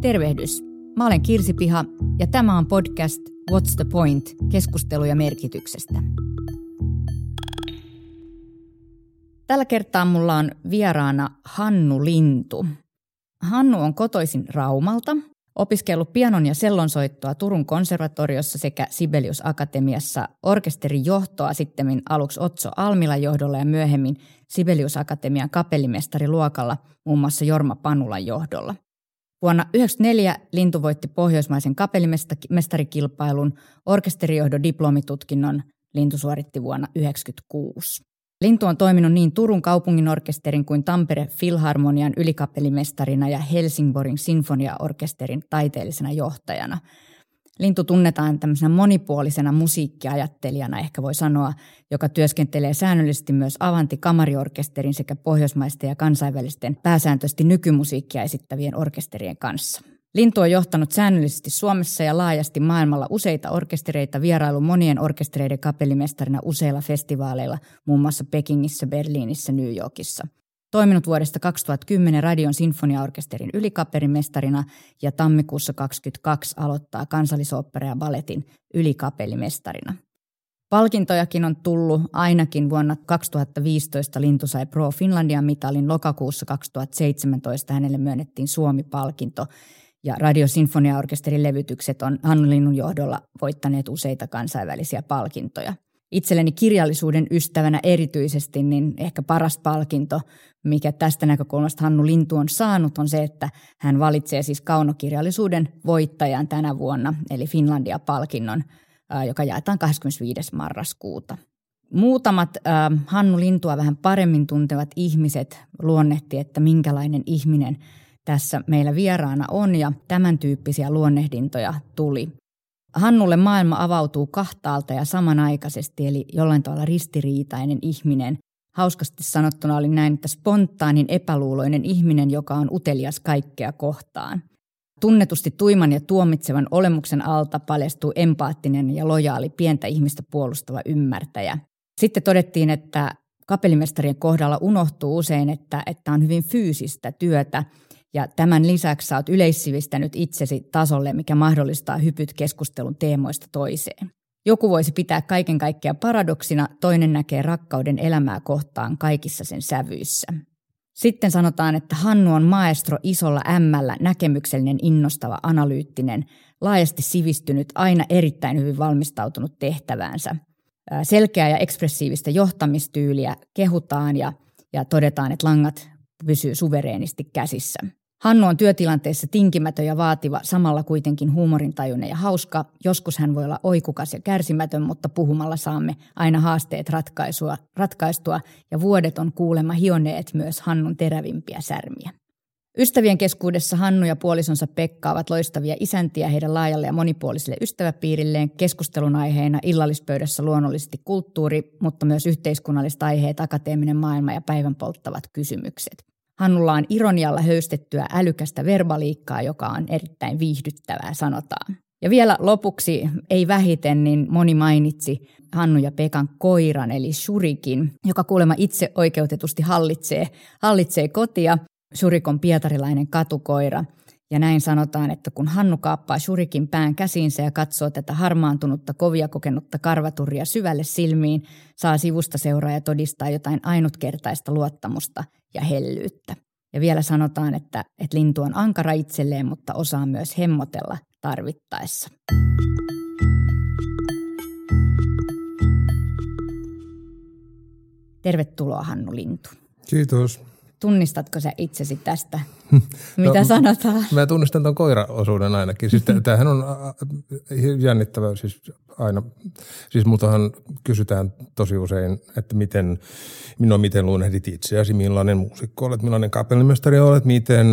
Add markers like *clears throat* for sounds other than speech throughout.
Tervehdys. Mä olen Kirsi Piha ja tämä on podcast What's the Point? Keskusteluja merkityksestä. Tällä kertaa mulla on vieraana Hannu Lintu. Hannu on kotoisin Raumalta, opiskellut pianon ja sellonsoittoa Turun konservatoriossa sekä Sibelius Akatemiassa orkesterin johtoa sitten aluksi Otso Almilan johdolla ja myöhemmin Sibelius Akatemian kapellimestariluokalla muun muassa Jorma Panulan johdolla – Vuonna 1994 Lintu voitti pohjoismaisen kapellimestarikilpailun, orkesterijohdon diplomitutkinnon Lintu suoritti vuonna 1996. Lintu on toiminut niin Turun kaupungin orkesterin kuin Tampere Filharmonian ylikapellimestarina ja Helsingborin sinfoniaorkesterin taiteellisena johtajana. Lintu tunnetaan tämmöisenä monipuolisena musiikkiajattelijana, ehkä voi sanoa, joka työskentelee säännöllisesti myös Avanti Kamariorkesterin sekä pohjoismaisten ja kansainvälisten pääsääntöisesti nykymusiikkia esittävien orkesterien kanssa. Lintu on johtanut säännöllisesti Suomessa ja laajasti maailmalla useita orkestereita vierailu monien orkestereiden kapellimestarina useilla festivaaleilla, muun muassa Pekingissä, Berliinissä, New Yorkissa – Toiminut vuodesta 2010 Radion sinfoniaorkesterin ylikaperimestarina ja tammikuussa 2022 aloittaa kansallisopera ja balletin ylikapellimestarina. Palkintojakin on tullut ainakin vuonna 2015 Lintu sai Pro Finlandia mitalin, lokakuussa 2017 hänelle myönnettiin Suomi-palkinto ja Radiosinfoniaorkesterin levytykset on Hannu Linnun johdolla voittaneet useita kansainvälisiä palkintoja – itselleni kirjallisuuden ystävänä erityisesti, niin ehkä paras palkinto, mikä tästä näkökulmasta Hannu Lintu on saanut, on se, että hän valitsee siis kaunokirjallisuuden voittajan tänä vuonna, eli Finlandia-palkinnon, joka jaetaan 25. marraskuuta. Muutamat äh, Hannu Lintua vähän paremmin tuntevat ihmiset luonnehti, että minkälainen ihminen tässä meillä vieraana on, ja tämän tyyppisiä luonnehdintoja tuli. Hannulle maailma avautuu kahtaalta ja samanaikaisesti, eli jollain tavalla ristiriitainen ihminen. Hauskasti sanottuna oli näin, että spontaanin epäluuloinen ihminen, joka on utelias kaikkea kohtaan. Tunnetusti tuiman ja tuomitsevan olemuksen alta paljastuu empaattinen ja lojaali pientä ihmistä puolustava ymmärtäjä. Sitten todettiin, että kapellimestarien kohdalla unohtuu usein, että, että on hyvin fyysistä työtä – ja tämän lisäksi sä oot yleissivistänyt itsesi tasolle, mikä mahdollistaa hypyt keskustelun teemoista toiseen. Joku voisi pitää kaiken kaikkiaan paradoksina, toinen näkee rakkauden elämää kohtaan kaikissa sen sävyissä. Sitten sanotaan, että Hannu on maestro isolla ämmällä, näkemyksellinen, innostava, analyyttinen, laajasti sivistynyt, aina erittäin hyvin valmistautunut tehtäväänsä. Selkeää ja ekspressiivistä johtamistyyliä kehutaan ja, ja todetaan, että langat pysyy suvereenisti käsissä. Hannu on työtilanteessa tinkimätön ja vaativa, samalla kuitenkin huumorintajuinen ja hauska. Joskus hän voi olla oikukas ja kärsimätön, mutta puhumalla saamme aina haasteet ratkaisua, ratkaistua ja vuodet on kuulemma hioneet myös Hannun terävimpiä särmiä. Ystävien keskuudessa Hannu ja puolisonsa Pekka ovat loistavia isäntiä heidän laajalle ja monipuoliselle ystäväpiirilleen. Keskustelun aiheena illallispöydässä luonnollisesti kulttuuri, mutta myös yhteiskunnalliset aiheet, akateeminen maailma ja päivän polttavat kysymykset. Hannulla on ironialla höystettyä älykästä verbaliikkaa, joka on erittäin viihdyttävää, sanotaan. Ja vielä lopuksi, ei vähiten, niin moni mainitsi Hannu ja Pekan koiran, eli Shurikin, joka kuulemma itse oikeutetusti hallitsee, hallitsee kotia. Shurik on pietarilainen katukoira. Ja näin sanotaan, että kun Hannu kaappaa Shurikin pään käsiinsä ja katsoo tätä harmaantunutta, kovia kokenutta karvaturia syvälle silmiin, saa sivusta seuraa ja todistaa jotain ainutkertaista luottamusta ja hellyyttä. Ja vielä sanotaan, että, että lintu on ankara itselleen, mutta osaa myös hemmotella tarvittaessa. Tervetuloa Hannu Lintu. Kiitos. Tunnistatko sä itsesi tästä, mitä no, sanotaan? Mä tunnistan tuon koiraosuuden ainakin. Siis tämähän on jännittävä siis aina. Siis multahan kysytään tosi usein, että miten, minua miten luonnehdit itseäsi, millainen muusikko olet, millainen kapellimestari olet, miten,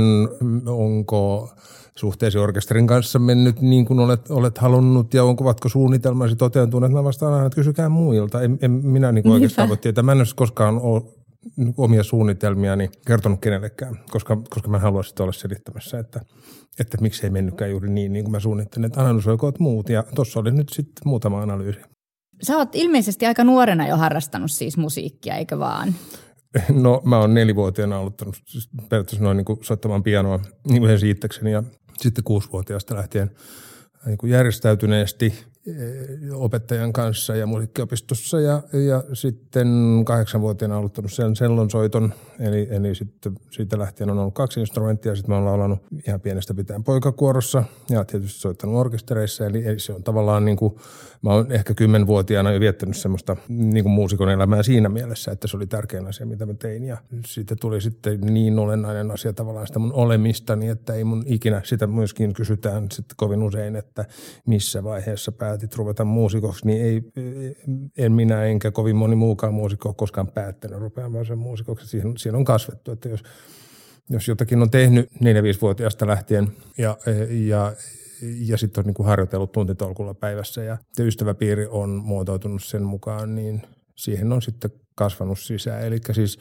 onko suhteesi orkesterin kanssa mennyt niin kuin olet, olet halunnut ja onko, ovatko suunnitelmasi toteutuneet. Mä vastaan aina, että kysykää muilta. En, en minä niin oikeastaan voi tietää. Mä en koskaan ole omia suunnitelmiani kertonut kenellekään, koska, koska mä haluaisin olla selittämässä, että, että miksi ei mennytkään juuri niin, niin kuin mä suunnittelin, että analysoikoot muut. Ja tuossa oli nyt sitten muutama analyysi. Sä oot ilmeisesti aika nuorena jo harrastanut siis musiikkia, eikö vaan? No mä oon nelivuotiaana aloittanut siis periaatteessa noin niin kuin soittamaan pianoa niin kuin siittäkseni ja sitten kuusivuotiaasta lähtien niin kuin järjestäytyneesti opettajan kanssa ja musiikkiopistossa ja, ja sitten kahdeksanvuotiaana aloittanut sen sellonsoiton, eli, eli sitten siitä lähtien on ollut kaksi instrumenttia, sitten mä oon laulanut ihan pienestä pitäen poikakuorossa ja tietysti soittanut orkestereissa, eli, eli se on tavallaan niin kuin, mä oon ehkä kymmenvuotiaana jo viettänyt semmoista niin kuin muusikon elämää siinä mielessä, että se oli tärkein asia, mitä mä tein. Ja siitä tuli sitten niin olennainen asia tavallaan sitä mun olemistani, että ei mun ikinä, sitä myöskin kysytään sitten kovin usein, että missä vaiheessa päätin päätit ruveta muusikoksi, niin ei, en minä enkä kovin moni muukaan muusikko ole koskaan päättänyt rupeamaan sen muusikoksi. Siihen, siihen on kasvettu, että jos, jos jotakin on tehnyt 4-5-vuotiaasta lähtien ja, ja ja sitten on niin kuin harjoitellut tuntitolkulla päivässä ja ystäväpiiri on muotoutunut sen mukaan, niin siihen on sitten kasvanut sisään. Eli siis,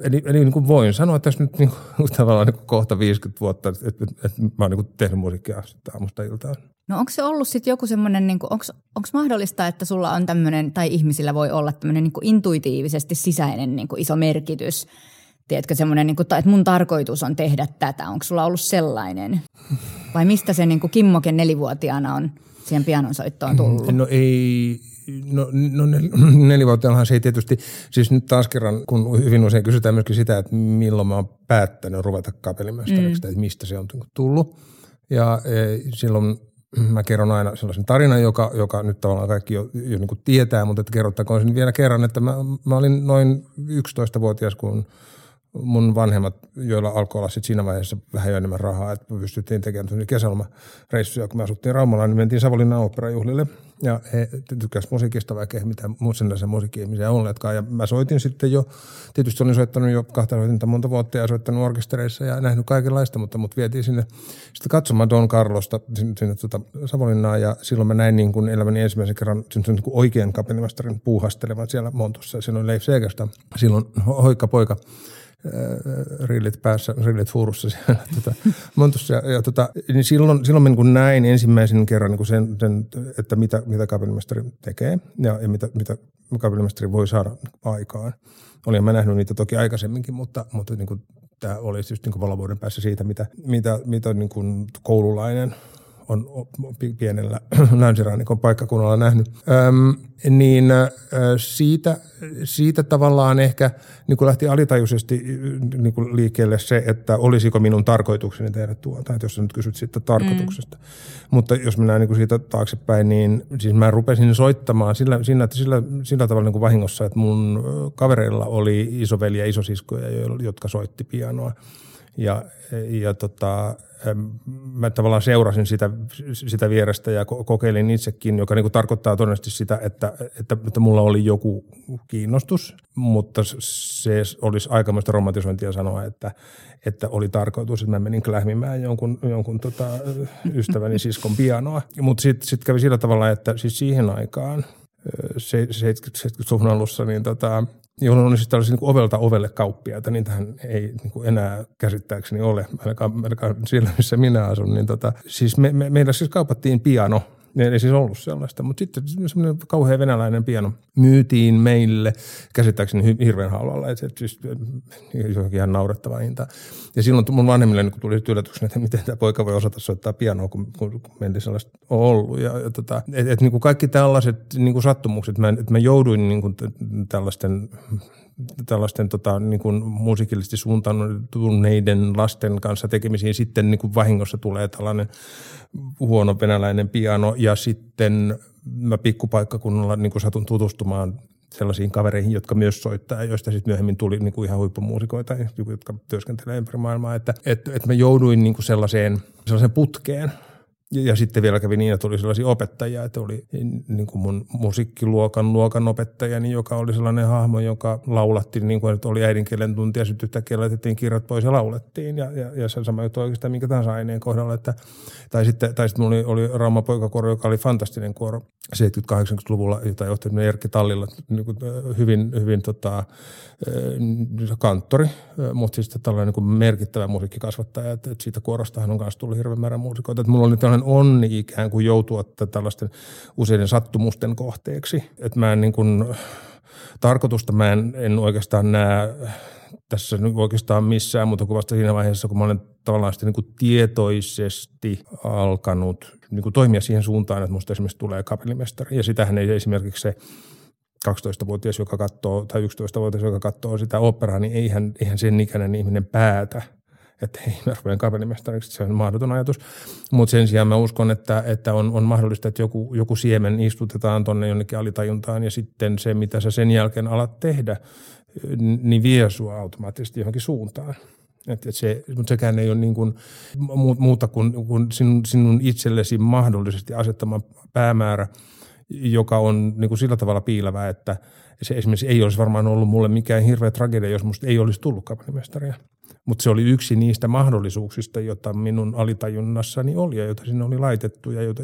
eli, eli niin kuin voin sanoa tässä nyt niin kuin, tavallaan niin kuin kohta 50 vuotta, että, että, että mä oon niin kuin tehnyt musiikkia aamusta iltaan. No onko se ollut sitten joku semmoinen, niin onko mahdollista, että sulla on tämmöinen, tai ihmisillä voi olla tämmöinen niin intuitiivisesti sisäinen niin kuin iso merkitys, Tiedätkö, semmoinen, niin kuin, että mun tarkoitus on tehdä tätä. Onko sulla ollut sellainen? Vai mistä se niin kuin Kimmoken nelivuotiaana on siihen pianonsoittoon tullut? No ei, No, no nel, *clears throat* nelivuotiaallahan se ei tietysti, siis nyt taas kerran, kun hyvin usein kysytään myöskin sitä, että milloin mä oon päättänyt ruveta kapellimestariksi, mm. että mistä se on tullut. Ja e, silloin mä kerron aina sellaisen tarinan, joka, joka nyt tavallaan kaikki jo, jo niin kuin tietää, mutta että kerrottakoon sen vielä kerran, että mä, mä olin noin 11-vuotias, kun mun vanhemmat, joilla alkoi olla sitten siinä vaiheessa vähän jo enemmän rahaa, että me pystyttiin tekemään kesälomareissuja, kun me asuttiin Raumalla, niin mentiin Savonlinnan oopperajuhlille ja he tykkäsivät musiikista, vaikka ei mitään sellaisia musiikki-ihmisiä olleetkaan. Ja mä soitin sitten jo, tietysti olin soittanut jo kahta soitinta monta vuotta ja soittanut orkestereissa ja nähnyt kaikenlaista, mutta mut vietiin sinne sitten katsomaan Don Carlosta sinne, sinne tuota Savonlinnaan ja silloin mä näin niin kuin elämäni ensimmäisen kerran niin kuin oikean kapellimastarin puuhastelevan siellä Montussa. Siinä oli Leif Segersta, silloin hoikka poika rillit päässä, rillit fuurussa siellä *laughs* tota, Montussa. Ja, ja tota, niin silloin, silloin mä niin näin ensimmäisen kerran niin sen, sen, että mitä, mitä kapellimestari tekee ja, ja mitä, mitä kapellimestari voi saada aikaan. Olin mä nähnyt niitä toki aikaisemminkin, mutta, mutta niin kuin, tämä oli just niin valovuoden päässä siitä, mitä, mitä, mitä niin kuin koululainen – on pienellä *clears throat* länsirannikon paikkakunnalla nähnyt, Öm, niin siitä, siitä tavallaan ehkä niin kuin lähti alitajuisesti niin kuin liikkeelle se, että olisiko minun tarkoitukseni tehdä tuota, että jos sä nyt kysyt siitä tarkoituksesta. Mm. Mutta jos mennään niin kuin siitä taaksepäin, niin siis mä rupesin soittamaan sillä, sillä, sillä, sillä tavalla niin kuin vahingossa, että mun kavereilla oli isoveli ja isosiskoja, jotka soitti pianoa. Ja, ja tota, mä tavallaan seurasin sitä, sitä vierestä ja kokeilin itsekin, joka niin kuin tarkoittaa todennäköisesti sitä, että, että, että mulla oli joku kiinnostus, mutta se olisi aikamoista romantisointia sanoa, että, että oli tarkoitus, että mä menin klähmimään jonkun, jonkun tota, ystäväni siskon pianoa. Mutta sitten sit kävi sillä tavalla, että siis siihen aikaan, 70-luvun alussa, niin tota, jolloin on siis tällaisia niin ovelta ovelle kauppiaita, niin tähän ei niin kuin enää käsittääkseni ole, ainakaan, ainakaan siellä missä minä asun. Niin tota, siis me, me, meillä siis kaupattiin piano – ei siis ollut sellaista, mutta sitten semmoinen kauhean venäläinen piano myytiin meille käsittääkseni hirveän halvalla, että siis johonkin ihan naurettava hinta. Ja silloin mun vanhemmille niin tuli yllätyksenä, että miten tämä poika voi osata soittaa pianoa, kun, kun, kun meillä sellaista ollut. Ja, ja tota, et, et, niin kuin kaikki tällaiset niin kuin sattumukset, mä, että mä jouduin niin kuin tällaisten tällaisten tota, niin kuin musiikillisesti suuntautuneiden lasten kanssa tekemisiin. Sitten niin kuin vahingossa tulee tällainen huono venäläinen piano ja sitten mä pikkupaikkakunnalla niin kuin satun tutustumaan sellaisiin kavereihin, jotka myös soittaa, joista sitten myöhemmin tuli niin kuin ihan huippumuusikoita, jotka työskentelee ympäri maailmaa. Että, että, että mä jouduin niin kuin sellaiseen, sellaiseen putkeen – ja, ja sitten vielä kävi niin, että oli sellaisia opettajia, että oli niin kuin mun musiikkiluokan luokan opettajani, joka oli sellainen hahmo, joka laulatti niin kuin, että oli äidinkielen tuntia, sitten yhtäkkiä laitettiin kirjat pois ja laulettiin. Ja, ja, ja se sama juttu oikeastaan minkä tahansa aineen kohdalla. Että, tai sitten, tai sitten mulla oli, oli Rauma poikakoro, joka oli fantastinen kuoro 70-80-luvulla, jota johti Erkki Tallilla niin kuin, hyvin, hyvin tota, kanttori, mutta siis tällainen niin kuin merkittävä musiikkikasvattaja. Että, että siitä kuorostahan on myös tullut hirveän määrä muusikoita. Että mulla oli sellainen onni ikään kuin joutua tällaisten useiden sattumusten kohteeksi. Että mä en niin kuin, tarkoitusta mä en, en oikeastaan näe tässä oikeastaan missään muuta kuin vasta siinä vaiheessa, kun mä olen tavallaan sitten niin kuin tietoisesti alkanut niin kuin toimia siihen suuntaan, että musta esimerkiksi tulee kapellimestari. Ja sitähän ei esimerkiksi se 12-vuotias, joka katsoo, tai 11-vuotias, joka katsoo sitä operaa, niin eihän, eihän sen ikäinen ihminen päätä, että hei, mä rupean kapellimestariksi, se on mahdoton ajatus. Mutta sen sijaan mä uskon, että, että on, on mahdollista, että joku, joku siemen istutetaan tuonne jonnekin alitajuntaan ja sitten se, mitä sä sen jälkeen alat tehdä, niin vie sua automaattisesti johonkin suuntaan. Et, et se, mutta sekään ei ole niin kuin muuta kuin, kuin sinun, sinun itsellesi mahdollisesti asettama päämäärä, joka on niin kuin sillä tavalla piilävä, että se esimerkiksi ei olisi varmaan ollut mulle mikään hirveä tragedia, jos musta ei olisi tullut kapellimestaria. Mutta se oli yksi niistä mahdollisuuksista, joita minun alitajunnassani oli ja joita sinne oli laitettu ja jotka,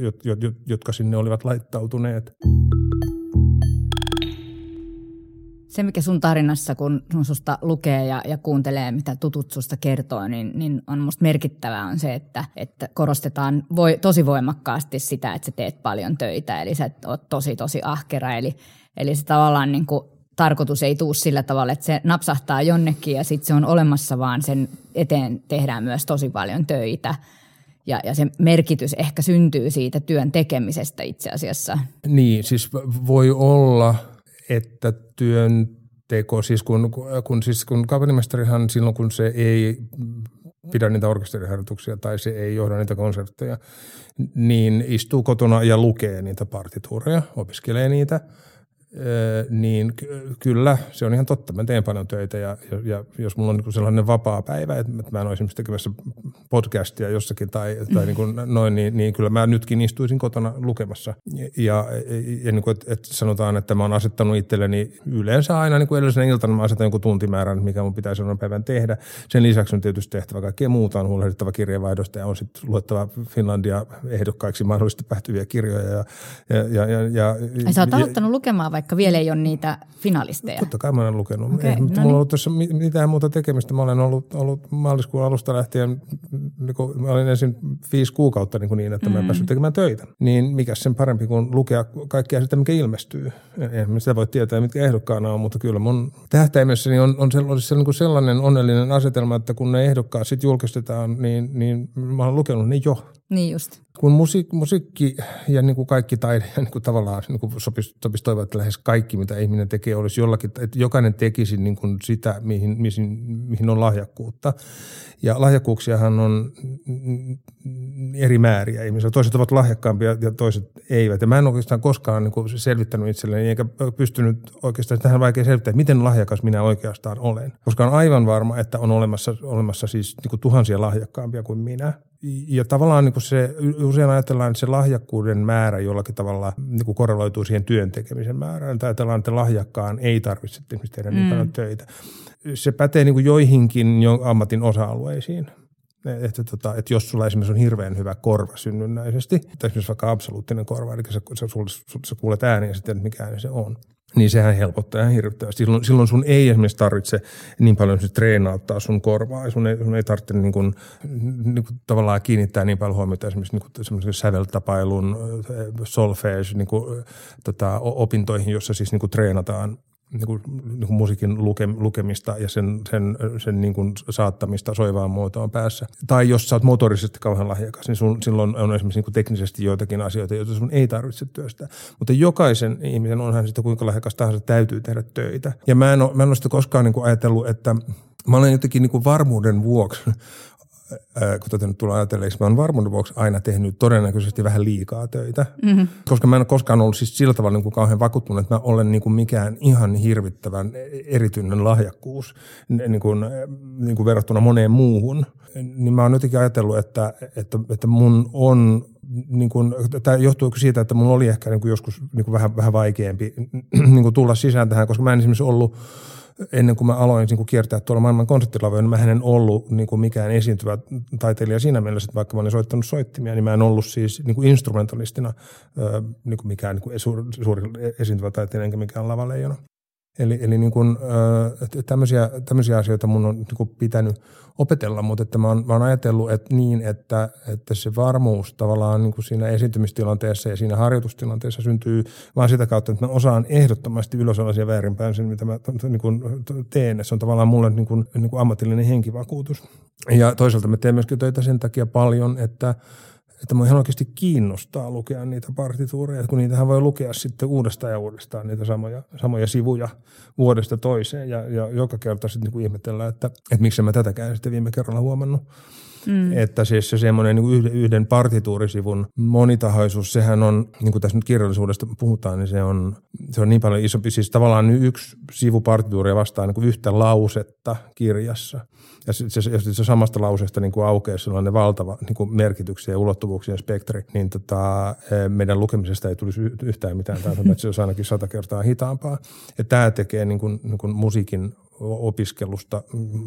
jotka sinne olivat laittautuneet. Se, mikä sun tarinassa, kun sun susta lukee ja, ja kuuntelee, mitä tutut susta kertoo, niin, niin on musta merkittävää on se, että, että korostetaan voi, tosi voimakkaasti sitä, että sä teet paljon töitä. Eli sä oot tosi, tosi ahkera. Eli, eli se tavallaan niin kuin tarkoitus ei tuu sillä tavalla, että se napsahtaa jonnekin ja sitten se on olemassa, vaan sen eteen tehdään myös tosi paljon töitä. Ja, ja se merkitys ehkä syntyy siitä työn tekemisestä itse asiassa. Niin, siis voi olla, että työn teko, siis kun, kun, siis kun kapellimestarihan silloin, kun se ei pidä niitä orkesteriharjoituksia tai se ei johda niitä konsertteja, niin istuu kotona ja lukee niitä partituureja, opiskelee niitä – niin kyllä, se on ihan totta. Mä teen paljon töitä ja, ja, ja jos mulla on niin sellainen vapaa päivä, että mä en ole esimerkiksi tekemässä podcastia jossakin tai, tai niin kuin noin, niin, niin kyllä mä nytkin istuisin kotona lukemassa. Ja, ja, ja niin kuin, että, sanotaan, että mä oon asettanut itselleni yleensä aina niin kuin edellisenä iltana mä asetan jonkun tuntimäärän, mikä mun pitää seuraavan päivän tehdä. Sen lisäksi on tietysti tehtävä kaikkea muuta, on huolehdittava kirjeenvaihdosta ja on sitten luettava Finlandia ehdokkaiksi mahdollisesti päättyviä kirjoja. Ja, ja, ja, ja, ja, ja sä oot aloittanut lukemaan vaikka vielä ei ole niitä finalisteja. Totta kai mä olen lukenut. Okay, Ei, no mulla niin. ollut tuossa mitään muuta tekemistä. Mä olen ollut, ollut maaliskuun alusta lähtien, niin kuin, mä olin ensin viisi kuukautta niin, niin että mm. mä en mm. päässyt tekemään töitä. Niin mikä sen parempi kuin lukea kaikkea sitä, mikä ilmestyy. En sitä voi tietää, mitkä ehdokkaana on, mutta kyllä mun tähtäimessäni on, on sellainen, niin sellainen onnellinen asetelma, että kun ne ehdokkaat sitten julkistetaan, niin, niin mä olen lukenut ne jo. Niin just. Kun musiik, musiikki ja niin kuin kaikki taide niin kuin tavallaan niin kuin sopisi, sopisi toivoa, että lähes kaikki, mitä ihminen tekee, olisi jollakin, että jokainen tekisi niin kuin sitä, mihin, mihin, mihin on lahjakkuutta. Ja lahjakkuuksiahan on eri määriä ihmisiä. Toiset ovat lahjakkaampia ja toiset eivät. Ja mä en oikeastaan koskaan niin kuin selvittänyt itselleni, eikä pystynyt oikeastaan, tähän vaikea selvittää, miten lahjakas minä oikeastaan olen. Koska on aivan varma, että on olemassa, olemassa siis niin kuin tuhansia lahjakkaampia kuin minä – ja tavallaan niin kuin se, usein ajatellaan, että se lahjakkuuden määrä jollakin tavalla niin kuin korreloituu siihen työn tekemisen määrään. Tai ajatellaan, että lahjakkaan ei tarvitse tehdä niin mm. paljon töitä. Se pätee niin kuin joihinkin jo ammatin osa-alueisiin. Että, tota, että jos sulla esimerkiksi on hirveän hyvä korva synnynnäisesti, tai esimerkiksi vaikka absoluuttinen korva, eli sä, sä, sä, sä kuulet ääniä ja sitten, mikä ääni se on – niin sehän helpottaa ihan hirvittävästi. Silloin, silloin sun ei esimerkiksi tarvitse niin paljon treenauttaa sun korvaa. Sun ei, sun ei tarvitse niin kuin, niin kuin tavallaan kiinnittää niin paljon huomiota esimerkiksi niin kuin säveltapailun, solfege niin kuin, tota, opintoihin, jossa siis niin kuin treenataan niin kuin, niin kuin musiikin luke, lukemista ja sen, sen, sen niin kuin saattamista soivaan muotoon päässä. Tai jos sä oot motorisesti kauhean lahjakas, niin sun, silloin on esimerkiksi niin kuin teknisesti joitakin asioita, joita sun ei tarvitse työstää. Mutta jokaisen ihmisen, onhan sitä kuinka lahjakas tahansa, täytyy tehdä töitä. Ja mä en ole, mä en ole sitä koskaan niin kuin ajatellut, että mä olen jotenkin niin kuin varmuuden vuoksi kun tätä nyt tulee ajatelleeksi, mä oon varmuuden vuoksi aina tehnyt todennäköisesti vähän liikaa töitä. Mm-hmm. Koska mä en ole koskaan ollut siis sillä tavalla niin kuin kauhean vakuuttunut, että mä olen niin kuin mikään ihan hirvittävän erityinen lahjakkuus niin kuin, niin kuin verrattuna moneen muuhun. Niin mä oon jotenkin ajatellut, että, että, että mun on niin kuin, tämä johtuu siitä, että mun oli ehkä niin kuin joskus niin kuin vähän, vähän vaikeampi niin kuin tulla sisään tähän, koska mä en esimerkiksi ollut – ennen kuin mä aloin niin kuin kiertää tuolla maailman konserttilavoilla, niin mä en ollut niin kuin mikään esiintyvä taiteilija siinä mielessä, että vaikka mä olin soittanut soittimia, niin mä en ollut siis niin kuin instrumentalistina niin kuin mikään niin kuin suuri, suuri esiintyvä taiteilija enkä mikään lavaleijona. Eli, eli niin kuin, tämmöisiä, tämmöisiä asioita mun on niin kuin pitänyt opetella, mutta että mä oon, mä oon ajatellut että niin, että, että se varmuus tavallaan niin kuin siinä esiintymistilanteessa ja siinä harjoitustilanteessa syntyy vaan sitä kautta, että mä osaan ehdottomasti ylös sellaisia väärinpäin mitä mä niin kuin teen. Se on tavallaan mulle niin kuin, niin kuin ammatillinen henkivakuutus. Ja toisaalta mä teen myöskin töitä sen takia paljon, että – että mua ihan oikeasti kiinnostaa lukea niitä partituureja, kun niitähän voi lukea sitten uudestaan ja uudestaan niitä samoja, samoja sivuja vuodesta toiseen ja, ja joka kerta sitten niin ihmetellään, että, että miksi mä tätäkään sitten viime kerralla huomannut. Mm. Että siis se semmoinen niin yhden, partituurisivun monitahoisuus, sehän on, niin kuin tässä nyt kirjallisuudesta puhutaan, niin se on, se on niin paljon isompi. Siis tavallaan yksi sivu partituuria vastaa niin kuin yhtä lausetta kirjassa. Ja se, se, se, se samasta lauseesta niin kuin aukeaa sellainen valtava niin kuin merkityksiä ja spektri, niin tota, e, meidän lukemisesta ei tulisi yhtään mitään. Tämä että se olisi ainakin sata kertaa hitaampaa. Ja tämä tekee niin kuin, niin kuin musiikin opiskelusta,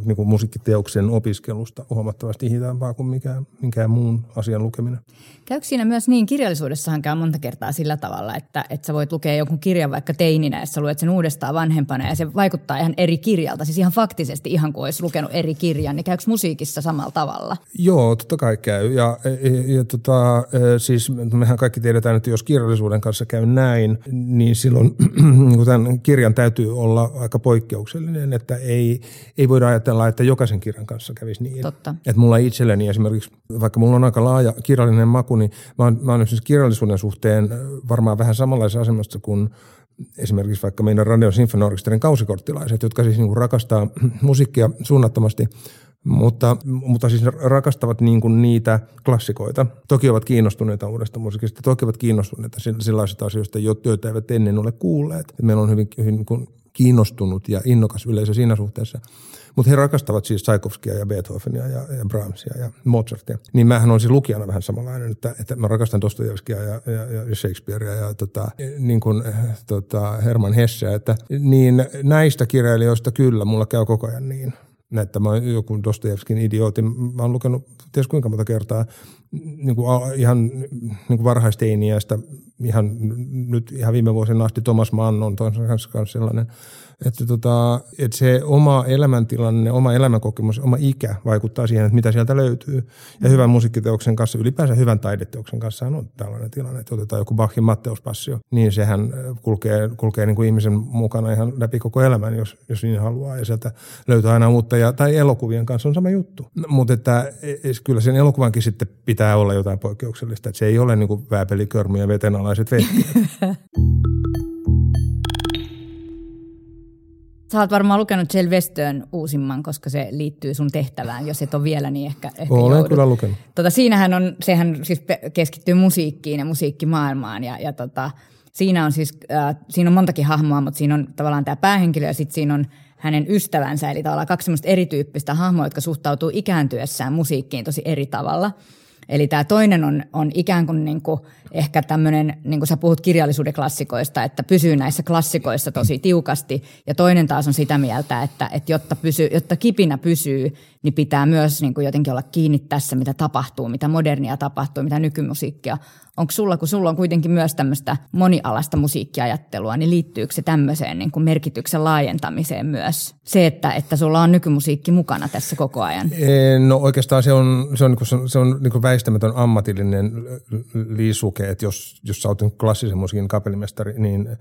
niin kuin musiikkiteoksen opiskelusta huomattavasti hitaampaa kuin mikään, minkään muun asian lukeminen. Käykö siinä myös niin, kirjallisuudessahan käy monta kertaa sillä tavalla, että, että sä voit lukea jonkun kirjan vaikka teininä, ja sä luet sen uudestaan vanhempana, ja se vaikuttaa ihan eri kirjalta, siis ihan faktisesti ihan kuin olisi lukenut eri kirjan, niin käykö musiikissa samalla tavalla? Joo, totta kai käy, ja, ja, ja tota, siis mehän kaikki tiedetään, että jos kirjallisuuden kanssa käy näin, niin silloin *clears throat* niin tämän kirjan täytyy olla aika poikkeuksellinen, että ei, ei voida ajatella, että jokaisen kirjan kanssa kävisi niin. Totta. Että mulla itselleni esimerkiksi, vaikka mulla on aika laaja kirjallinen maku, niin mä oon, mä oon kirjallisuuden suhteen varmaan vähän samanlaisessa asemassa kuin esimerkiksi vaikka meidän Radio Sinfonorkesterin kausikorttilaiset, jotka siis niin rakastaa *clears throat* musiikkia suunnattomasti, mutta, mutta siis rakastavat niin kuin niitä klassikoita. Toki ovat kiinnostuneita uudesta musiikista, toki ovat kiinnostuneita sellaisista asioista, joita eivät ennen ole kuulleet. Meillä on hyvin, hyvin niin kuin kiinnostunut ja innokas yleisö siinä suhteessa. Mutta he rakastavat siis Tchaikovskia ja Beethovenia ja, ja Brahmsia ja Mozartia. Niin mähän on siis lukijana vähän samanlainen, että, että mä rakastan Dostojevskia ja, ja, ja Shakespearea ja tota, niin kuin, tota Herman Hesseä. Että, niin näistä kirjailijoista kyllä mulla käy koko ajan niin että mä oon joku Dostojevskin idiootin, mä oon lukenut ties kuinka monta kertaa niin kuin ihan niin kuin varhaisteiniästä ihan nyt ihan viime vuosina asti Thomas Mann on kanssa sellainen – että, tota, että se oma elämäntilanne, oma elämänkokemus, oma ikä vaikuttaa siihen, että mitä sieltä löytyy. Ja hyvän musiikkiteoksen kanssa, ylipäänsä hyvän taideteoksen kanssa on tällainen tilanne, että otetaan joku Bachin Matteuspassio, niin sehän kulkee, kulkee niin kuin ihmisen mukana ihan läpi koko elämän, jos, jos niin haluaa. Ja sieltä löytyy aina uutta, ja, tai elokuvien kanssa on sama juttu. Mutta että e, e, kyllä sen elokuvankin sitten pitää olla jotain poikkeuksellista, että se ei ole niin kuin vääpelikörmy ja vetenalaiset vehkeet. *laughs* Sä oot varmaan lukenut Jill Westön uusimman, koska se liittyy sun tehtävään. Jos et ole vielä, niin ehkä, ehkä Olen joudut. kyllä lukenut. Tota, siinähän on, sehän siis keskittyy musiikkiin ja musiikkimaailmaan ja, ja tota, siinä on siis, äh, siinä on montakin hahmoa, mutta siinä on tavallaan tämä päähenkilö ja sitten siinä on hänen ystävänsä, eli tavallaan kaksi semmoista erityyppistä hahmoa, jotka suhtautuu ikääntyessään musiikkiin tosi eri tavalla – Eli tämä toinen on, on ikään kuin, niin kuin ehkä tämmöinen, niin kuin sä puhut kirjallisuuden klassikoista, että pysyy näissä klassikoissa tosi tiukasti. Ja toinen taas on sitä mieltä, että, että jotta, pysyy, jotta kipinä pysyy, niin pitää myös niin kuin jotenkin olla kiinni tässä, mitä tapahtuu, mitä modernia tapahtuu, mitä nykymusiikkia Onko sulla, kun sulla on kuitenkin myös tämmöistä monialasta musiikkiajattelua, niin liittyykö se tämmöiseen niin kuin merkityksen laajentamiseen myös? Se, että, että sulla on nykymusiikki mukana tässä koko ajan. No oikeastaan se on, se on, niin kuin, se on niin kuin väistämätön ammatillinen liisuke, että jos, jos sä oot klassisen musiikin kapellimestari, niin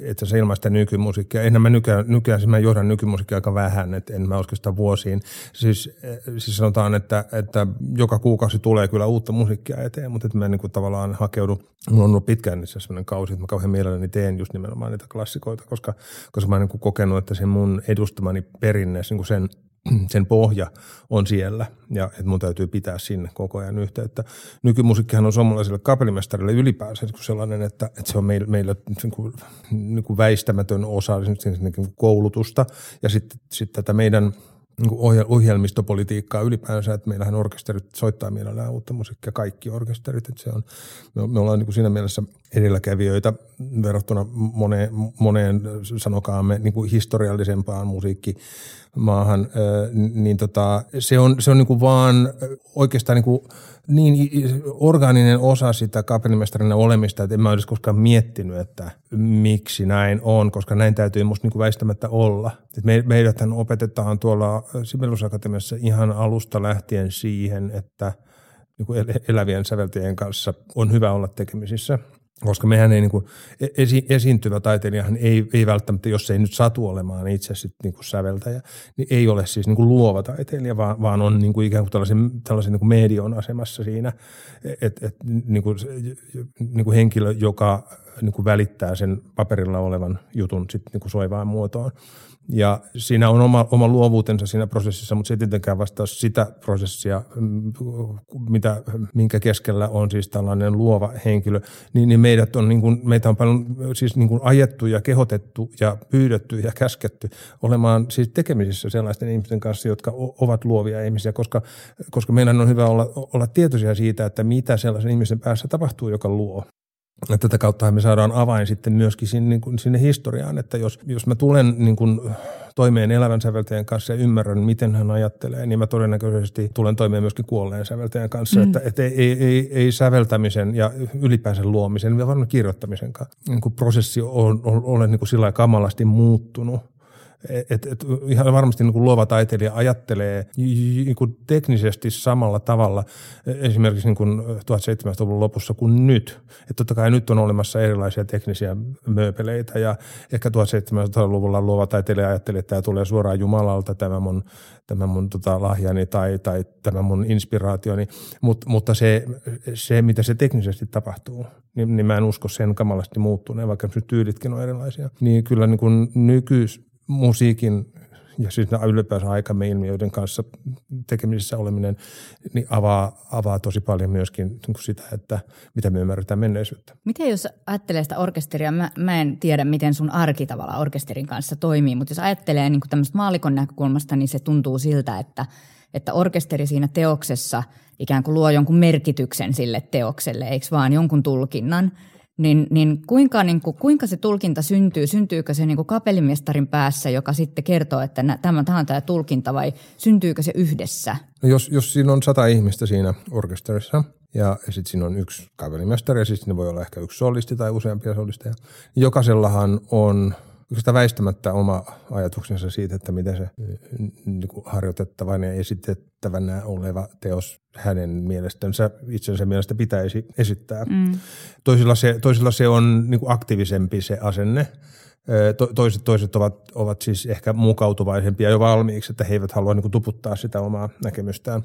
että se ilmaista nykymusiikkia. Enhän mä nykyään, nykyään siis mä johdan nykymusiikkia aika vähän, että en mä oikeastaan vuosiin. Siis, siis sanotaan, että, että joka kuukausi tulee kyllä uutta musiikkia eteen, mutta että mä niin kuin tavallaan hakeudu. Mulla on ollut pitkään niissä sellainen kausi, että mä kauhean mielelläni teen just nimenomaan niitä klassikoita, koska, koska mä oon niin kokenut, että se mun edustamani perinne, niin kuin sen sen pohja on siellä ja että mun täytyy pitää sinne koko ajan yhteyttä. Nykymusiikkihan on suomalaiselle kapellimestarille ylipäänsä sellainen, että, että se on meillä, meillä niin kuin, niin kuin väistämätön osa niin koulutusta ja sitten sit tätä meidän niin ohjelmistopolitiikkaa ylipäänsä, että meillähän orkesterit soittaa mielellään uutta musiikkia, kaikki orkesterit, että se on, me, me ollaan niin kuin siinä mielessä edelläkävijöitä verrattuna moneen, moneen sanokaamme niin kuin historiallisempaan musiikkimaahan, niin tota, se on, se on niin kuin vaan oikeastaan niin, kuin niin orgaaninen osa sitä kapellimestarina olemista, että en mä olisi koskaan miettinyt, että miksi näin on, koska näin täytyy musta niin kuin väistämättä olla. me, meidäthän opetetaan tuolla Sibelius Akatemiassa ihan alusta lähtien siihen, että niin kuin elävien säveltäjien kanssa on hyvä olla tekemisissä – koska mehän ei niin kuin, e-, esi, esiintyvä taiteilijahan ei, ei välttämättä, jos ei nyt satu olemaan itse sitten niin kuin säveltäjä, niin ei ole siis niin kuin luova taiteilija, vaan, vaan on niin kuin ikään kuin tällaisen, tällaisen niin kuin medion asemassa siinä, että et, niin kuin, niin kuin henkilö, joka niin kuin välittää sen paperilla olevan jutun sitten niin kuin soivaan muotoon. Ja siinä on oma, oma luovuutensa siinä prosessissa, mutta se ei tietenkään vastaa sitä prosessia, mm, mitä, minkä keskellä on siis tällainen luova henkilö. Niin, niin meidät on, niin kuin, meitä on paljon siis niin kuin ajettu ja kehotettu ja pyydetty ja käsketty olemaan siis tekemisissä sellaisten ihmisten kanssa, jotka ovat luovia ihmisiä, koska, koska meidän on hyvä olla, olla tietoisia siitä, että mitä sellaisen ihmisen päässä tapahtuu, joka luo. Tätä kautta me saadaan avain sitten myöskin sinne, niin kuin sinne historiaan, että jos, jos mä tulen niin kuin toimeen elävän säveltäjän kanssa ja ymmärrän, miten hän ajattelee, niin mä todennäköisesti tulen toimeen myöskin kuolleen säveltäjän kanssa. Mm. Että, että ei, ei, ei, ei säveltämisen ja ylipäänsä luomisen varmaan kirjoittamisen niin kuin prosessi on, on, ole niin kuin sillä kamalasti muuttunut et, et ihan varmasti niin kuin luova taiteilija ajattelee niin kuin teknisesti samalla tavalla esimerkiksi niin kuin 1700-luvun lopussa kuin nyt. Et totta kai nyt on olemassa erilaisia teknisiä mööpeleitä ja ehkä 1700-luvulla luova taiteilija ajattelee, että tämä tulee suoraan Jumalalta, tämä mun, tämä mun tota, lahjani tai, tai tämä mun inspiraationi, Mut, mutta se, se, mitä se teknisesti tapahtuu, niin, niin mä en usko sen kamalasti muuttuneen, vaikka tyylitkin on erilaisia. Niin kyllä niin kuin nykyis, musiikin ja siis ylipäänsä aikamme ilmiöiden kanssa tekemisissä oleminen niin avaa, avaa tosi paljon myöskin niin sitä, että mitä me ymmärretään menneisyyttä. Miten jos ajattelee sitä orkesteria, mä, mä en tiedä miten sun arki tavalla orkesterin kanssa toimii, mutta jos ajattelee niin tämmöistä maalikon näkökulmasta, niin se tuntuu siltä, että, että orkesteri siinä teoksessa ikään kuin luo jonkun merkityksen sille teokselle, eikö vaan jonkun tulkinnan – niin, niin, kuinka, niin kuin, kuinka se tulkinta syntyy? Syntyykö se niin kuin kapellimestarin päässä, joka sitten kertoo, että tämä, on tämä tulkinta vai syntyykö se yhdessä? No jos, jos siinä on sata ihmistä siinä orkesterissa ja sitten siinä on yksi kapellimestari ja sitten voi olla ehkä yksi solisti tai useampia solisteja. Niin jokaisellahan on – sitä väistämättä oma ajatuksensa siitä, että miten se niin kuin harjoitettavan ja esitettävänä oleva teos hänen mielestänsä, itsensä mielestä pitäisi esittää. Mm. Toisilla, se, toisilla se on niin kuin aktiivisempi se asenne. Toiset, toiset ovat, ovat siis ehkä mukautuvaisempia jo valmiiksi, että he eivät halua niin kuin tuputtaa sitä omaa näkemystään.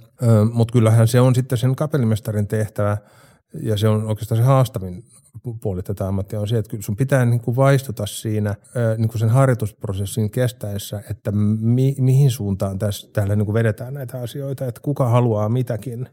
Mutta kyllähän se on sitten sen kapellimestarin tehtävä – ja se on oikeastaan se haastavin puoli tätä ammattia on se, että sun pitää niin kuin vaistuta siinä niin kuin sen harjoitusprosessin kestäessä, että mi, mihin suuntaan tässä, täällä niin kuin vedetään näitä asioita, että kuka haluaa mitäkin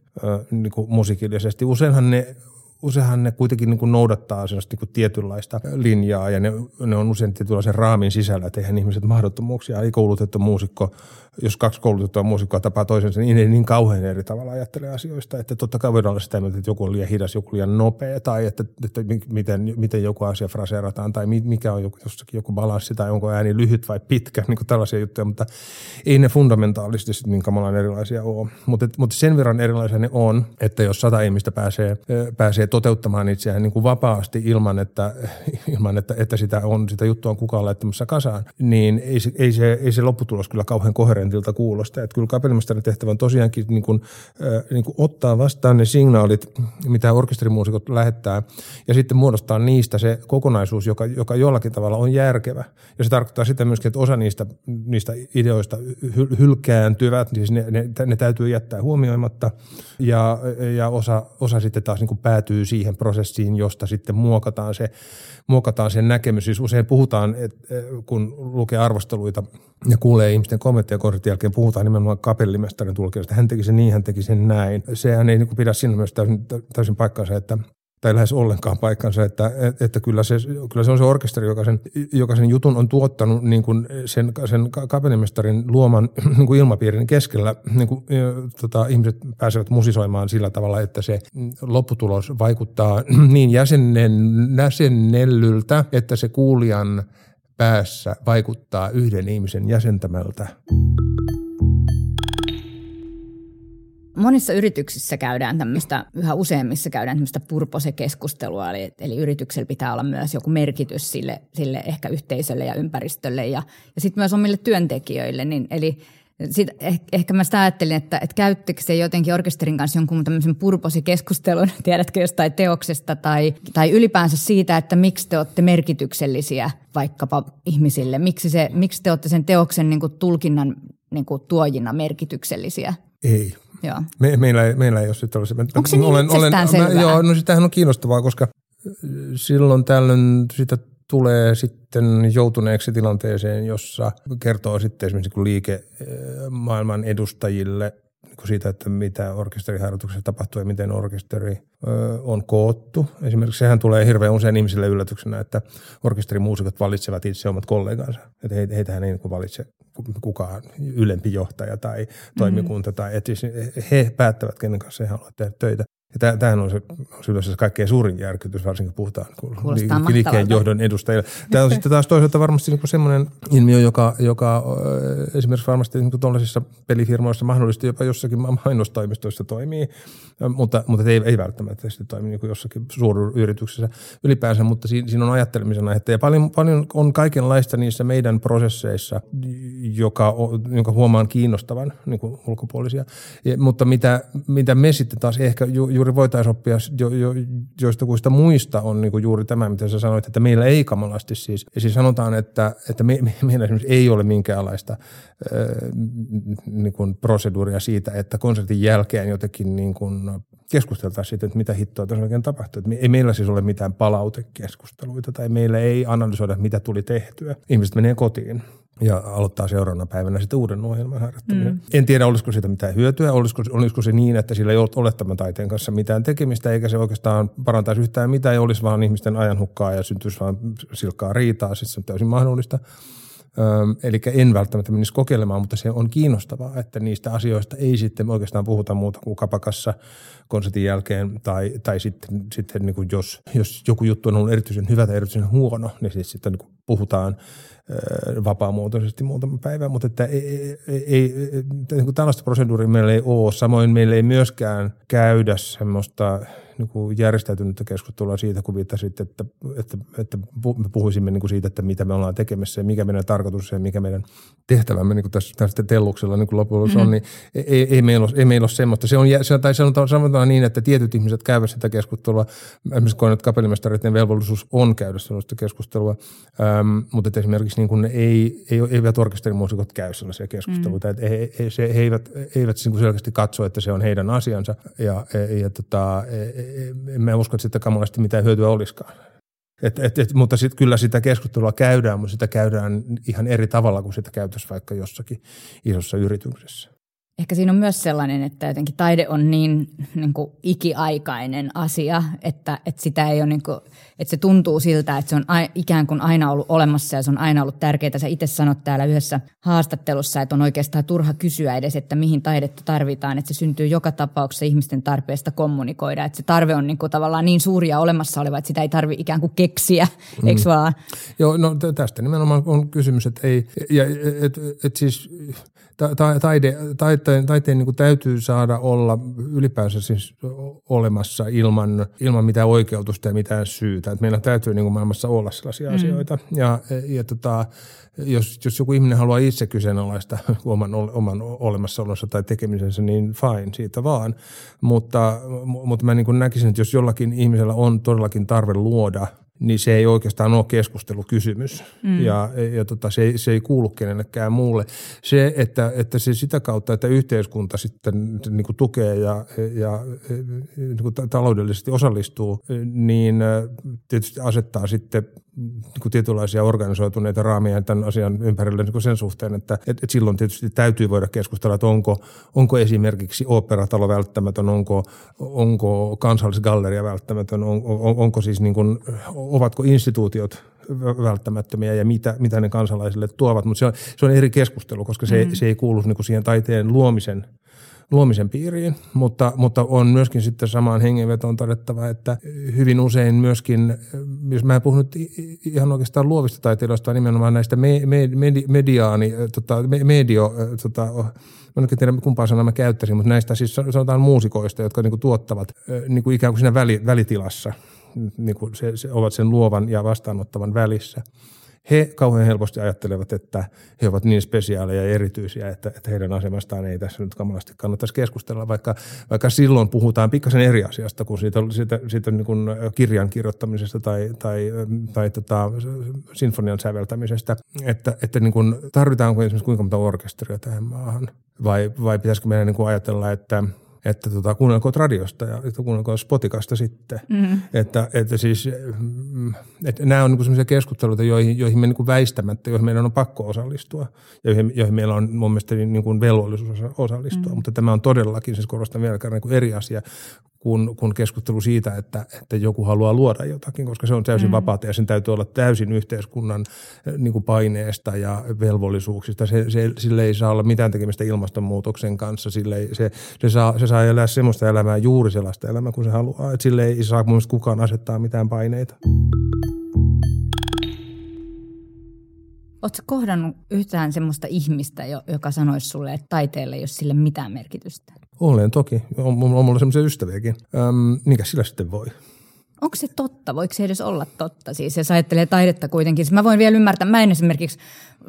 niin kuin musiikillisesti. Useinhan ne useinhan ne kuitenkin niin kuin noudattaa sellaista niin kuin tietynlaista linjaa ja ne, ne on usein tietynlaisen raamin sisällä, että eihän ihmiset mahdottomuuksia. Ei koulutettu muusikko, jos kaksi koulutettua muusikkoa tapaa toisensa, niin ei niin kauhean eri tavalla ajattele asioista. Että totta kai voidaan olla sitä mieltä, että joku on liian hidas, joku liian nopea tai että, että miten, miten joku asia fraseerataan tai mikä on joku, jossakin joku balanssi tai onko ääni lyhyt vai pitkä, *laughs* niin kuin tällaisia juttuja, mutta ei ne fundamentaalisesti niin kamalan erilaisia ole. Mutta, mutta sen verran erilaisia ne on, että jos sata ihmistä pääsee, pääsee toteuttamaan itseään niin kuin vapaasti ilman, että, *laughs* ilman että, että sitä, on, sitä juttua on kukaan laittamassa kasaan, niin ei se, ei se, ei se lopputulos kyllä kauhean koherentilta kuulosta. Että kyllä kapellimestarin tehtävä on tosiaankin niin kuin, niin kuin ottaa vastaan ne signaalit, mitä orkesterimuusikot lähettää, ja sitten muodostaa niistä se kokonaisuus, joka, joka jollakin tavalla on järkevä. Ja se tarkoittaa sitä myöskin, että osa niistä, niistä ideoista hyl- hylkääntyvät, niin ne, ne, ne täytyy jättää huomioimatta, ja, ja osa, osa sitten taas niin kuin päätyy siihen prosessiin, josta sitten muokataan se, muokataan sen näkemys. Siis usein puhutaan, että kun lukee arvosteluita ja kuulee ihmisten kommentteja konsertin jälkeen, puhutaan nimenomaan kapellimestarin tulkinnasta. Hän teki sen niin, hän teki sen näin. Sehän ei niin kuin pidä siinä myös täysin, täysin paikkansa, että tai lähes ollenkaan paikkansa, että, että kyllä, se, kyllä se on se orkesteri, joka sen, joka sen jutun on tuottanut niin kuin sen, sen kapellimestarin luoman *clears throat* niin kuin ilmapiirin keskellä. Niin kuin, tota, ihmiset pääsevät musisoimaan sillä tavalla, että se lopputulos vaikuttaa *clears throat* niin jäsennellyltä, että se kuulijan päässä vaikuttaa yhden ihmisen jäsentämältä. Monissa yrityksissä käydään tämmöistä, yhä useimmissa käydään tämmöistä purposekeskustelua, eli, eli yrityksellä pitää olla myös joku merkitys sille, sille ehkä yhteisölle ja ympäristölle ja, ja sitten myös omille työntekijöille. Niin, eli sit eh, ehkä mä sitä ajattelin, että, että käyttekö se jotenkin orkesterin kanssa jonkun tämmöisen purposikeskustelun, *laughs* tiedätkö jostain teoksesta tai, tai ylipäänsä siitä, että miksi te olette merkityksellisiä vaikkapa ihmisille, miksi, se, miksi te olette sen teoksen niin kuin tulkinnan niin kuin tuojina merkityksellisiä? Ei, Joo. Me, meillä, ei, meillä ei ole sitten ollut Onko se niin olen, olen, mä, Joo, no sitähän on kiinnostavaa, koska silloin tällöin sitä tulee sitten joutuneeksi tilanteeseen, jossa kertoo sitten esimerkiksi kun liike eh, maailman edustajille niin siitä, että mitä orkesteriharjoituksessa tapahtuu ja miten orkesteri ö, on koottu. Esimerkiksi sehän tulee hirveän usein ihmisille yllätyksenä, että orkesterimuusikot valitsevat itse omat kollegansa. Että heitähän ei niin valitse kukaan ylempi johtaja tai toimikunta, mm-hmm. tai että he päättävät, kenen kanssa he haluavat tehdä töitä. Ja tämähän on se, yleensä se kaikkein suurin järkytys, varsinkin puhutaan Kuulostaa liikkeen johdon edustajille. Tämä on sitten taas toisaalta varmasti niin semmoinen ilmiö, joka, joka esimerkiksi varmasti niin tuollaisissa pelifirmoissa mahdollisesti jopa jossakin mainostoimistoissa toimii, mutta, mutta ei, ei välttämättä sitten toimi niin jossakin suuryrityksessä ylipäänsä, mutta siinä, siinä on ajattelemisen aihetta. Ja paljon, paljon on kaikenlaista niissä meidän prosesseissa, joka, jonka huomaan kiinnostavan niin ulkopuolisia, ja, mutta mitä, mitä me sitten taas ehkä ju, juuri voitaisiin oppia jo, jo, joista muista on niin juuri tämä, mitä sä sanoit, että meillä ei kamalasti siis, ja siis sanotaan, että, että me, me, meillä esimerkiksi ei ole minkäänlaista äh, niin kuin proseduuria siitä, että konsertin jälkeen jotenkin niin kuin keskusteltaisiin siitä, että mitä hittoa tässä oikein tapahtuu. Että ei meillä siis ole mitään palautekeskusteluita tai meillä ei analysoida, mitä tuli tehtyä. Ihmiset menee kotiin ja aloittaa seuraavana päivänä sitten uuden ohjelman harjoittaminen. Mm. En tiedä, olisiko siitä mitään hyötyä, olisiko, olisiko se niin, että sillä ei ole tämän taiteen kanssa mitään tekemistä, eikä se oikeastaan parantaisi yhtään mitään, ei olisi vaan ihmisten ajanhukkaa ja syntyisi vaan silkkaa riitaa, sitten se on täysin mahdollista. Eli en välttämättä menisi kokeilemaan, mutta se on kiinnostavaa, että niistä asioista ei sitten oikeastaan puhuta muuta kuin kapakassa konsertin jälkeen, tai, tai sitten, sitten niin kuin jos, jos joku juttu on ollut erityisen hyvä tai erityisen huono, niin siis sitten niin kuin puhutaan vapaamuotoisesti muutama päivä, mutta että ei, ei, ei, niin kuin tällaista proseduuria meillä ei ole. Samoin meillä ei myöskään käydä semmoista niin kuin järjestäytynyttä keskustelua siitä, kun viittasit, että, että, että me puhuisimme niin kuin siitä, että mitä me ollaan tekemässä ja mikä meidän tarkoitus ja mikä meidän tehtävämme niin kuin tässä, tässä telluksella niin kuin lopulla mm-hmm. on, niin ei, ei, meillä ole, ei meillä ole semmoista. Se on, se, tai sanotaan, sanotaan niin, että tietyt ihmiset käyvät sitä keskustelua. Esimerkiksi koen, että kapellimestareiden velvollisuus on käydä sellaista keskustelua, ähm, mutta esimerkiksi niin kuin ei, ei, eivät orkesterimuusikot käy sellaisia keskusteluita. Mm. He, he, he, he, eivät, eivät niin selkeästi katso, että se on heidän asiansa ja, ja, ja tota, en mä usko, että sitä kamalasti mitään hyötyä olisikaan. Et, et, et, mutta sit, kyllä sitä keskustelua käydään, mutta sitä käydään ihan eri tavalla kuin sitä käytössä vaikka jossakin isossa yrityksessä. Ehkä siinä on myös sellainen, että jotenkin taide on niin, niin kuin ikiaikainen asia, että, että sitä ei ole niin kuin, että se tuntuu siltä, että se on ikään kuin aina ollut olemassa ja se on aina ollut tärkeää. Sä itse sanot täällä yhdessä haastattelussa, että on oikeastaan turha kysyä edes, että mihin taidetta tarvitaan, että se syntyy joka tapauksessa ihmisten tarpeesta kommunikoida. Että se tarve on niin kuin tavallaan niin suuri ja olemassa oleva, että sitä ei tarvi ikään kuin keksiä, mm. eikö vaan? Joo, no tästä nimenomaan on kysymys, että ei, ja et, et, et siis ta, taide, taiteen, taiteen niin kuin täytyy saada olla ylipäänsä siis olemassa ilman, ilman mitään oikeutusta ja mitään syytä. Et meillä täytyy niin kuin maailmassa olla sellaisia mm. asioita. Ja, ja tota, jos, jos joku ihminen haluaa itse kyseenalaista *laughs* oman, oman olemassaolonsa tai tekemisensä, niin fine, siitä vaan. Mutta, mutta mä niin kuin näkisin, että jos jollakin ihmisellä on todellakin tarve luoda – niin se ei oikeastaan ole keskustelukysymys mm. ja, ja tota, se, ei, se ei kuulu kenellekään muulle. Se, että, että se sitä kautta, että yhteiskunta sitten niin kuin tukee ja, ja niin kuin taloudellisesti osallistuu, niin tietysti asettaa sitten niin tietynlaisia organisoituneita raameja tämän asian ympärille niin sen suhteen, että et, et silloin tietysti täytyy voida keskustella, että onko, onko esimerkiksi operatalo välttämätön, onko, onko kansallisgalleria välttämätön, on, on, onko siis niin kuin, ovatko instituutiot välttämättömiä ja mitä, mitä ne kansalaisille tuovat, mutta se on, se on eri keskustelu, koska se, mm. se ei kuulu niin kuin siihen taiteen luomisen luomisen piiriin, mutta, mutta on myöskin sitten samaan hengenvetoon todettava, että hyvin usein myöskin, jos mä en puhunut ihan oikeastaan luovista taiteilijoista, nimenomaan näistä me, me, med, mediaani, tota, medio, tota, mä en tiedä kumpaa sanaa mä käyttäisin, mutta näistä siis sanotaan muusikoista, jotka niin kuin tuottavat niin kuin ikään kuin siinä väli, välitilassa, niin kuin se, se, ovat sen luovan ja vastaanottavan välissä – he kauhean helposti ajattelevat, että he ovat niin spesiaaleja ja erityisiä, että, että heidän asemastaan ei tässä nyt kamalasti kannattaisi keskustella, vaikka, vaikka silloin puhutaan pikkasen eri asiasta kuin siitä, siitä, siitä niin kuin kirjan kirjoittamisesta tai, tai, tai tota, sinfonian säveltämisestä, että, että niin kuin, tarvitaanko esimerkiksi kuinka monta orkesteria tähän maahan? Vai, vai pitäisikö meidän niin kuin ajatella, että – että tota, kuunnelko radiosta ja että kuunnelko Spotikasta sitten. Mm. Että, että siis, mm, että nämä on niin sellaisia keskusteluita, joihin, joihin me niin väistämättä, joihin meidän on pakko osallistua ja joihin, joihin meillä on mun mielestä niin kuin velvollisuus osallistua. Mm. Mutta tämä on todellakin, siis korostan vielä kerran, niin eri asia kuin, kuin keskustelu siitä, että, että joku haluaa luoda jotakin, koska se on täysin mm. vapaata ja sen täytyy olla täysin yhteiskunnan eh, niin kuin paineesta ja velvollisuuksista. Se, se, sille ei saa olla mitään tekemistä ilmastonmuutoksen kanssa. Sille ei, se, se, saa, se saa elää semmoista elämää, juuri sellaista elämää kuin se haluaa. Et sille ei saa mun kukaan asettaa mitään paineita. Oletko kohdannut yhtään semmoista ihmistä, joka sanoisi sulle, että taiteelle ei ole sille mitään merkitystä? Olen toki. On, on, on mulla semmoisia ystäviäkin. Öm, mikä sillä sitten voi? Onko se totta? Voiko se edes olla totta? Siis jos ajattelee taidetta kuitenkin. Siis mä voin vielä ymmärtää, mä en esimerkiksi,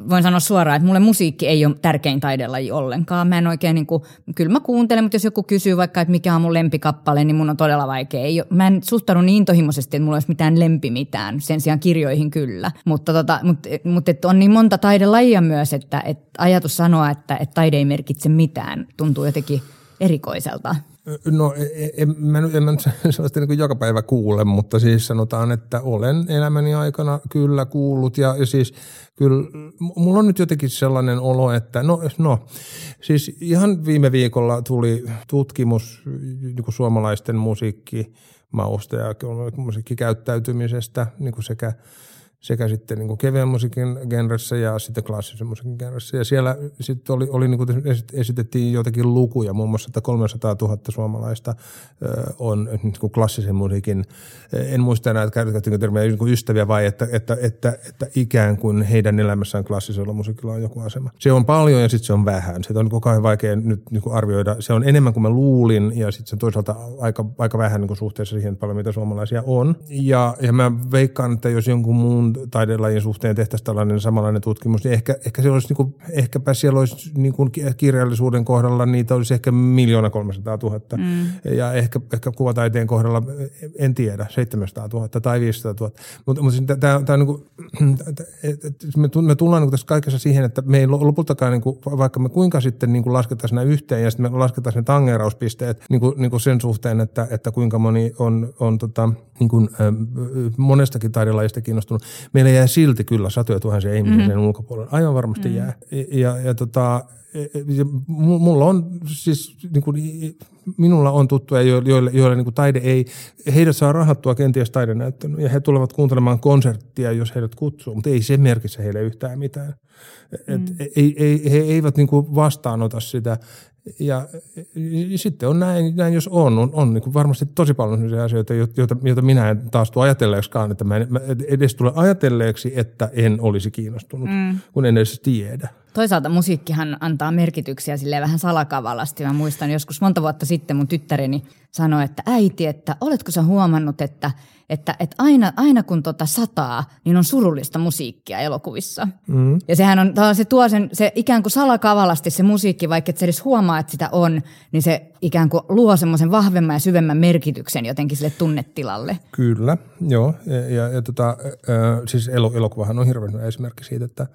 voin sanoa suoraan, että mulle musiikki ei ole tärkein taidelaji ollenkaan. Mä en oikein niin kuin, kyllä mä kuuntelen, mutta jos joku kysyy vaikka, että mikä on mun lempikappale, niin mun on todella vaikea. Ei, mä en suhtaudu niin intohimoisesti, että mulla olisi mitään lempi mitään. Sen sijaan kirjoihin kyllä. Mutta, tota, mutta, mutta että on niin monta taidelajia myös, että, että ajatus sanoa, että, että taide ei merkitse mitään, tuntuu jotenkin erikoiselta. No en, mä, en mä nyt *laughs* sellaista niin joka päivä kuule, mutta siis sanotaan, että olen elämäni aikana kyllä kuullut ja, ja siis kyllä mulla on nyt jotenkin sellainen olo, että no, no siis ihan viime viikolla tuli tutkimus niin kuin suomalaisten musiikkimausta ja musiikkikäyttäytymisestä niin kuin sekä – sekä sitten niin kuin kevyen musiikin genressä ja sitten klassisen musiikin genressä. Ja siellä sitten oli, oli niin kuin esitettiin jotakin lukuja, muun muassa, että 300 000 suomalaista on niin kuin klassisen musiikin, en muista enää, että käytetäänkö termiä niin kuin ystäviä vai että, että, että, että, ikään kuin heidän elämässään klassisella musiikilla on joku asema. Se on paljon ja sitten se on vähän. Se on niin kauhean vaikea nyt niin kuin arvioida. Se on enemmän kuin mä luulin ja sitten se on toisaalta aika, aika vähän niin kuin suhteessa siihen paljon, mitä suomalaisia on. Ja, ja mä veikkaan, että jos jonkun muun muun taidelajin suhteen tehtäisiin tällainen samanlainen tutkimus, niin ehkä, ehkä se olisi, niin kuin, ehkäpä siellä olisi niin kuin kirjallisuuden kohdalla niitä olisi ehkä miljoona 300 000 mm. ja ehkä, ehkä kuvataiteen kohdalla en tiedä, 700 000 tai 500 000. Mutta, mutta siis tämä, on niin kuin, me tullaan niin tässä kaikessa siihen, että me ei lopultakaan, niin kuin, vaikka me kuinka sitten niin kuin lasketaan nämä yhteen ja sitten me lasketaan ne tangerauspisteet niin kuin, niin kuin sen suhteen, että, että kuinka moni on, on tota, niin kuin, monestakin taidelajista kiinnostunut, meillä jää silti kyllä satoja tuhansia ihmisiä mm-hmm. sen ulkopuolelle. Aivan varmasti mm-hmm. jää. Ja, ja, tota, e, e, ja mulla on siis, niin kuin, minulla on tuttuja, joille, joille niin kuin taide ei, heidät saa rahattua kenties taidenäyttöön ja he tulevat kuuntelemaan konserttia, jos heidät kutsuu, mutta ei se merkitse heille yhtään mitään. Et, mm. ei, ei, he eivät niin kuin vastaanota sitä ja, ja sitten on näin, näin jos on, on, on niin varmasti tosi paljon sellaisia asioita, joita, joita minä en taas tule ajatelleeksikaan, että mä, en, mä edes tule ajatelleeksi, että en olisi kiinnostunut, mm. kun en edes tiedä. Toisaalta musiikkihan antaa merkityksiä sille vähän salakavalasti. Mä muistan joskus monta vuotta sitten mun tyttäreni sanoi, että äiti, että oletko sä huomannut, että, että, että aina, aina kun tota sataa, niin on surullista musiikkia elokuvissa. Mm. Ja sehän on, se tuo sen, se ikään kuin salakavalasti se musiikki, vaikka et sä edes huomaa, että sitä on, niin se ikään kuin luo semmoisen vahvemman ja syvemmän merkityksen jotenkin sille tunnetilalle. Kyllä, joo. Ja, ja, ja tota, äh, siis el- elokuvahan on hirveän hyvä esimerkki siitä, että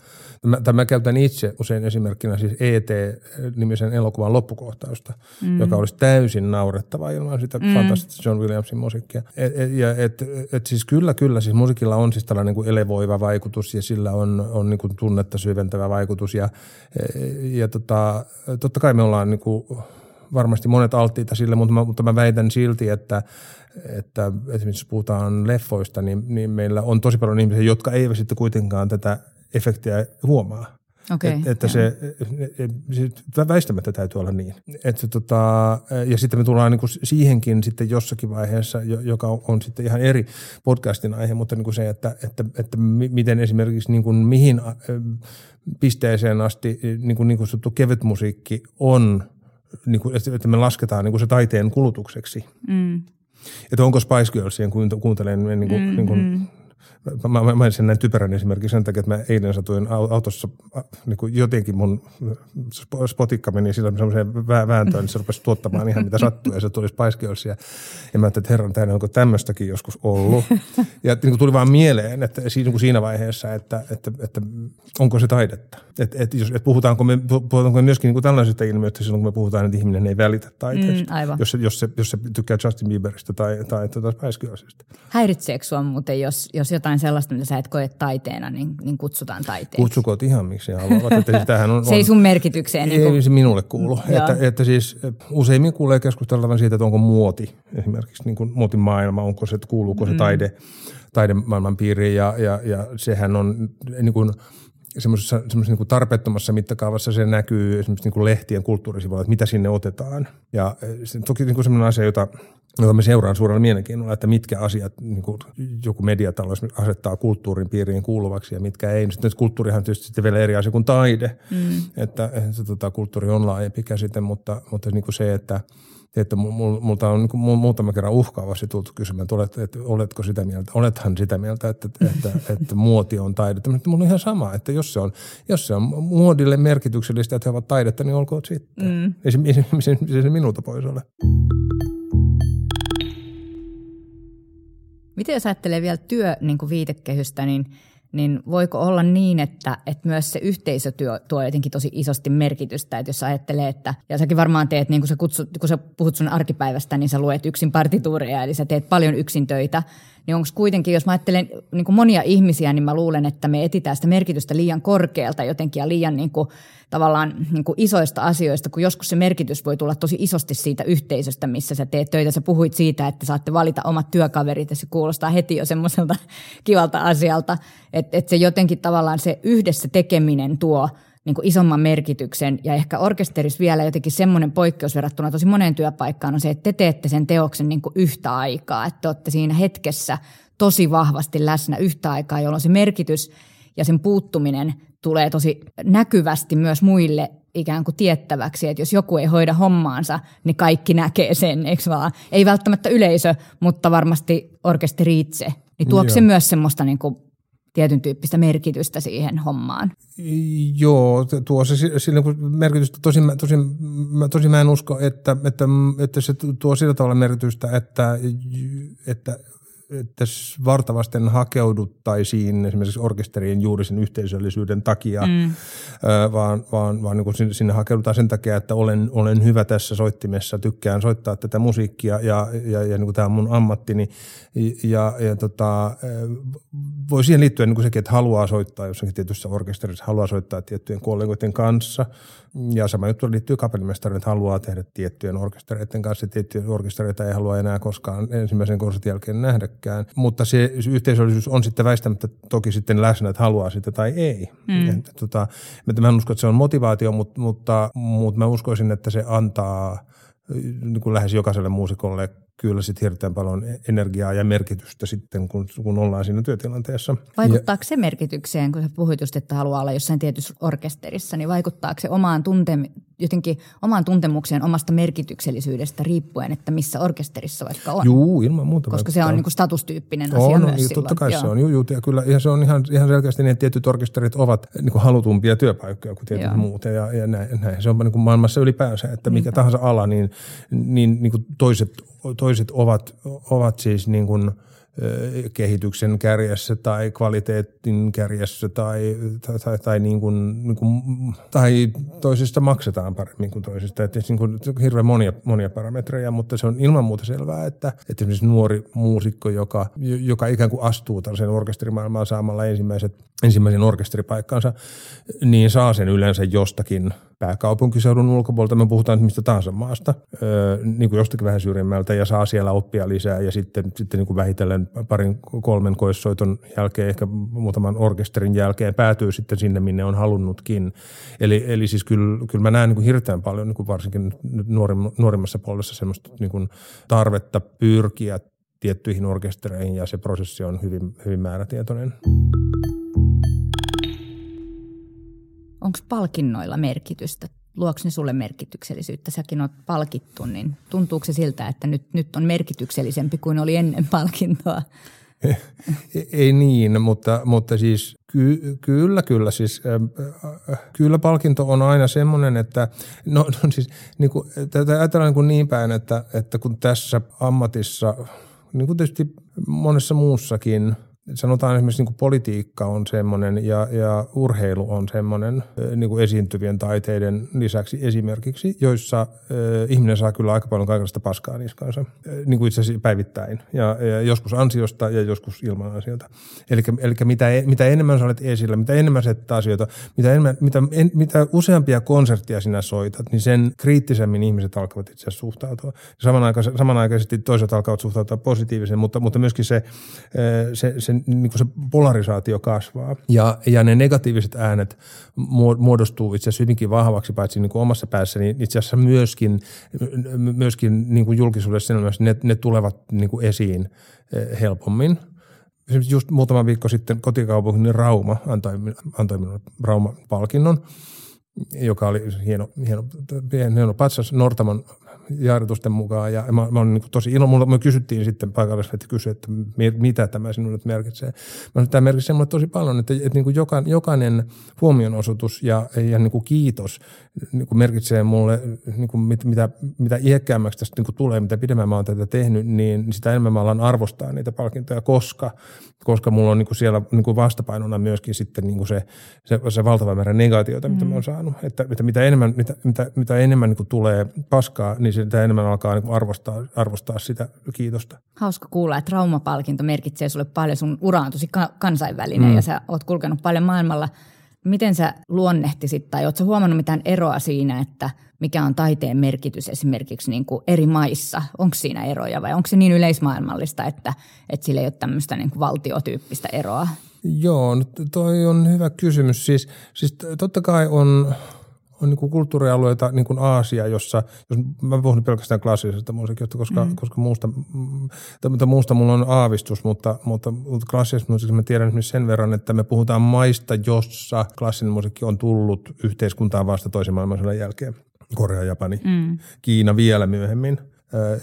tämä, mä käytän itse usein esimerkkinä siis ET-nimisen elokuvan loppukohtausta, mm. joka olisi täysin naurettava ilman sitä mm. fantastista John Williamsin musiikkia. Et, et, ja et, et siis kyllä, kyllä, siis musiikilla on siis tällainen niin elevoiva vaikutus ja sillä on, on niin kuin tunnetta syventävä vaikutus ja, ja tota, totta kai me ollaan niin kuin varmasti monet alttiita sille, mutta mä, mutta mä väitän silti, että, että esimerkiksi jos puhutaan leffoista, niin, niin meillä on tosi paljon ihmisiä, jotka eivät sitten kuitenkaan tätä efektiä huomaa. Okay, Et, että se, se, väistämättä täytyy olla niin. Että tota, ja sitten me tullaan niinku siihenkin sitten jossakin vaiheessa, joka on sitten ihan eri podcastin aihe, mutta niinku se, että, että, että miten esimerkiksi niinku mihin pisteeseen asti niin kuin, niin kuin kevyt musiikki on, niin kuin, että me lasketaan niin kuin se taiteen kulutukseksi. Mm. Että onko Spice Girlsien kuuntelen niin kuin, mm, niin kuin, mm Mä, mä mainitsin näin typerän esimerkiksi sen takia, että mä eilen satuin autossa niin kuin jotenkin mun spotikka meni sillä semmoiseen vääntöön, niin se rupesi tuottamaan ihan mitä sattuu ja se tuli Spice Girls. Ja, mä ajattelin, että herran täynnä, onko tämmöistäkin joskus ollut. Ja niin kuin tuli vaan mieleen, että niin siinä vaiheessa, että, että, että onko se taidetta. Että, että, jos, että puhutaanko, me, puhutaanko me myöskin niin kuin tällaisista ilmiöistä silloin, kun me puhutaan, että ihminen ei välitä taiteesta. Mm, jos, se, jos, se, jos se tykkää Justin Bieberistä tai, tai, tuota Spice. Häiritseekö sua muuten, jos, jos jotain sellaista, mitä sä et koe taiteena, niin, niin kutsutaan taiteeksi. Kutsukoot ihan miksi haluavat. Että sitähän on, *laughs* se ei sun merkitykseen. Ei, niin kuin... se minulle kuulu. että, että siis useimmin kuulee keskusteltavan siitä, että onko muoti esimerkiksi niin kuin muotin maailma, onko se, kuuluuko se mm. taide, taidemaailman piiriin ja, ja, ja sehän on niin kuin – semmoisessa, semmoisessa niin tarpeettomassa mittakaavassa se näkyy esimerkiksi niin kuin lehtien kulttuurisivuilla, että mitä sinne otetaan. Ja se toki niin kuin semmoinen asia, jota, jota me seuraan suurella mielenkiinnolla, että mitkä asiat niin kuin joku mediatalous asettaa kulttuurin piiriin kuuluvaksi ja mitkä ei. Sitten kulttuurihan on tietysti sitten vielä eri asia kuin taide, mm. että, että tota, kulttuuri on laajempi käsite, mutta, mutta niin kuin se, että – että multa on niin muutama kerran uhkaavasti tultu kysymään, että, olet, että oletko sitä mieltä, olethan sitä mieltä, että, että, että, että muoti on taidetta. Mutta mulla on ihan sama, että jos se on, jos se on muodille merkityksellistä, että he ovat taidetta, niin olkoon sitten. Mm. Ei, se, ei, se, se, se minulta pois ole. Miten jos ajattelee vielä työ niin kuin viitekehystä, niin – niin voiko olla niin, että, että myös se yhteisötyö tuo jotenkin tosi isosti merkitystä, että jos ajattelee, että, ja säkin varmaan teet, niin kun sä, kutsut, kun sä puhut sun arkipäivästä, niin sä luet yksin partituureja, eli sä teet paljon yksin töitä, niin onko kuitenkin, jos mä ajattelen niin kuin monia ihmisiä, niin mä luulen, että me etitään sitä merkitystä liian korkealta jotenkin ja liian niin kuin, tavallaan niin kuin isoista asioista, kun joskus se merkitys voi tulla tosi isosti siitä yhteisöstä, missä sä teet töitä. Sä puhuit siitä, että saatte valita omat työkaverit ja se kuulostaa heti jo semmoiselta *laughs* kivalta asialta, että, että se jotenkin tavallaan se yhdessä tekeminen tuo – niin kuin isomman merkityksen. Ja ehkä orkesterissa vielä jotenkin semmoinen poikkeus verrattuna tosi moneen työpaikkaan on se, että te teette sen teoksen niin kuin yhtä aikaa. Että te olette siinä hetkessä tosi vahvasti läsnä yhtä aikaa, jolloin se merkitys ja sen puuttuminen tulee tosi näkyvästi myös muille ikään kuin tiettäväksi, että jos joku ei hoida hommaansa, niin kaikki näkee sen, eikö vaan? Ei välttämättä yleisö, mutta varmasti orkesteri itse. Niin tuoko se myös semmoista niin kuin tietyn tyyppistä merkitystä siihen hommaan. Joo, tuo se sillä merkitystä, tosin, tosin, tosin mä en usko, että, että, että se tuo sillä tavalla merkitystä, että, että että vartavasten hakeuduttaisiin esimerkiksi orkesteriin juuri sen yhteisöllisyyden takia, mm. vaan, vaan, vaan niin sinne hakeudutaan sen takia, että olen, olen hyvä tässä soittimessa, tykkään soittaa tätä musiikkia ja, ja, ja niin kuin tämä on mun ammattini. Ja, ja tota, voi siihen liittyä niin kuin sekin, että haluaa soittaa jossakin tietyssä orkesterissa, haluaa soittaa tiettyjen kollegoiden kanssa – ja sama juttu liittyy kapellimestariin, että haluaa tehdä tiettyjen orkestereiden kanssa. Tiettyjä orkestereita ei halua enää koskaan ensimmäisen konsertin jälkeen nähdäkään. Mutta se yhteisöllisyys on sitten väistämättä toki sitten läsnä, että haluaa sitä tai ei. Mm. Että, tota, mä en usko, että se on motivaatio, mutta, mutta, mutta mä uskoisin, että se antaa niin kuin lähes jokaiselle muusikolle kyllä sitten hirveän paljon energiaa ja merkitystä sitten, kun, kun ollaan siinä työtilanteessa. Vaikuttaako ja, se merkitykseen, kun sä puhuit just, että haluaa olla jossain tietyssä orkesterissa, niin vaikuttaako se omaan tunte, jotenkin omaan tuntemukseen omasta merkityksellisyydestä riippuen, että missä orkesterissa vaikka on? Juu, ilman muuta. Koska se on niin kuin statustyyppinen asia on, myös niin, Totta kai joo. se on, juu, juu, ja kyllä ja se on ihan, ihan selkeästi niin, että tietyt orkesterit ovat niin kuin halutumpia työpaikkoja kuin tietyt joo. muut, ja, ja näin, näin. Se on niin kuin maailmassa ylipäänsä, että mikä Niinpä. tahansa ala, niin, niin, niin kuin toiset toiset ovat, ovat siis niin kuin kehityksen kärjessä tai kvaliteetin kärjessä tai, tai, tai, tai, niin kuin, niin kuin, tai toisista maksetaan paremmin kuin toisista. Että niin kuin, hirveän monia, monia parametreja, mutta se on ilman muuta selvää, että, että esimerkiksi nuori muusikko, joka, joka ikään kuin astuu tällaisen orkesterimaailmaan saamalla ensimmäiset, ensimmäisen orkesteripaikkansa, niin saa sen yleensä jostakin pääkaupunkiseudun ulkopuolelta, me puhutaan mistä tahansa maasta, öö, niin kuin jostakin vähän syrjimmältä ja saa siellä oppia lisää ja sitten, sitten niin kuin vähitellen parin kolmen koissoiton jälkeen, ehkä muutaman orkesterin jälkeen päätyy sitten sinne, minne on halunnutkin. Eli, eli siis kyllä, kyllä mä näen niin kuin hirveän paljon niin kuin varsinkin nuorimmassa puolessa semmoista niin kuin tarvetta pyrkiä tiettyihin orkestereihin ja se prosessi on hyvin, hyvin määrätietoinen. Onko palkinnoilla merkitystä? Luoksi ne sulle merkityksellisyyttä? Säkin oot palkittu, niin tuntuuko se siltä, että nyt, nyt on merkityksellisempi kuin oli ennen palkintoa? *laughs* Ei niin, mutta, mutta siis ky, kyllä, kyllä. Siis, kyllä palkinto on aina semmoinen, että no, no siis niin kuin, tätä ajatellaan niin, niin päin, että, että kun tässä ammatissa, niin kuin tietysti monessa muussakin – sanotaan esimerkiksi niin kuin politiikka on semmoinen ja, ja urheilu on semmoinen niin kuin esiintyvien taiteiden lisäksi esimerkiksi, joissa äh, ihminen saa kyllä aika paljon kaikenlaista paskaa niskansa, niin kuin itse asiassa päivittäin ja, ja joskus ansiosta ja joskus ilman ansiota. Eli mitä, e, mitä enemmän sä olet esillä, mitä enemmän sä asioita, mitä, enemmän, mitä, en, mitä useampia konserttia sinä soitat, niin sen kriittisemmin ihmiset alkavat itse asiassa suhtautua. Samanaikaisesti, samanaikaisesti toiset alkavat suhtautua positiivisen, mutta, mutta myöskin se, se, se se, niin kuin se polarisaatio kasvaa ja, ja ne negatiiviset äänet muodostuu itse asiassa hyvinkin vahvaksi, paitsi niin kuin omassa päässä, niin itse asiassa myöskin, myöskin niin kuin julkisuudessa ne, ne tulevat niin kuin esiin eh, helpommin. Esimerkiksi just muutama viikko sitten kotikaupungin Rauma antoi, antoi minulle Rauma-palkinnon, joka oli hieno, hieno, hieno patsas Nortamon jaaritusten mukaan. Ja mä, mä olin niin tosi ilo. Mulla, me kysyttiin sitten paikallisvetti kysyi, että mitä tämä sinulle merkitsee. Mä sanoin, että tämä merkitsee mulle tosi paljon, että, että niin kuin joka, jokainen huomionosoitus ja, ja niin kuin kiitos niin kuin merkitsee mulle, niin kuin mit, mitä, mitä iäkkäämmäksi tästä niin kuin tulee, mitä pidemmän mä oon tätä tehnyt, niin sitä enemmän mä alan arvostaa niitä palkintoja, koska, koska mulla on niin kuin siellä niin kuin vastapainona myöskin sitten niin kuin se, se, se valtava määrä negaatioita, mitä mm. mä oon saanut. Että, että mitä enemmän, mitä, mitä, mitä enemmän niin kuin tulee paskaa, niin sitä enemmän alkaa niin arvostaa, arvostaa sitä kiitosta. Hauska kuulla, että traumapalkinto merkitsee sulle paljon. Sun ura on tosi kansainvälinen mm. ja sä oot kulkenut paljon maailmalla – Miten sä luonnehtisit tai ootko huomannut mitään eroa siinä, että mikä on taiteen merkitys esimerkiksi niin kuin eri maissa? Onko siinä eroja vai onko se niin yleismaailmallista, että, että sillä ei ole tämmöistä niin kuin valtiotyyppistä eroa? Joo, no toi on hyvä kysymys. Siis, siis totta kai on on niin kuin kulttuurialueita, niin kuin Aasia, jossa, jos mä puhun pelkästään klassisesta musiikista, koska, mm. koska muusta, mutta muusta mulla on aavistus, mutta, mutta, mutta klassisesta musiikista mä tiedän esimerkiksi sen verran, että me puhutaan maista, jossa klassinen musiikki on tullut yhteiskuntaan vasta toisen maailmansodan jälkeen. Korea, Japani, mm. Kiina vielä myöhemmin –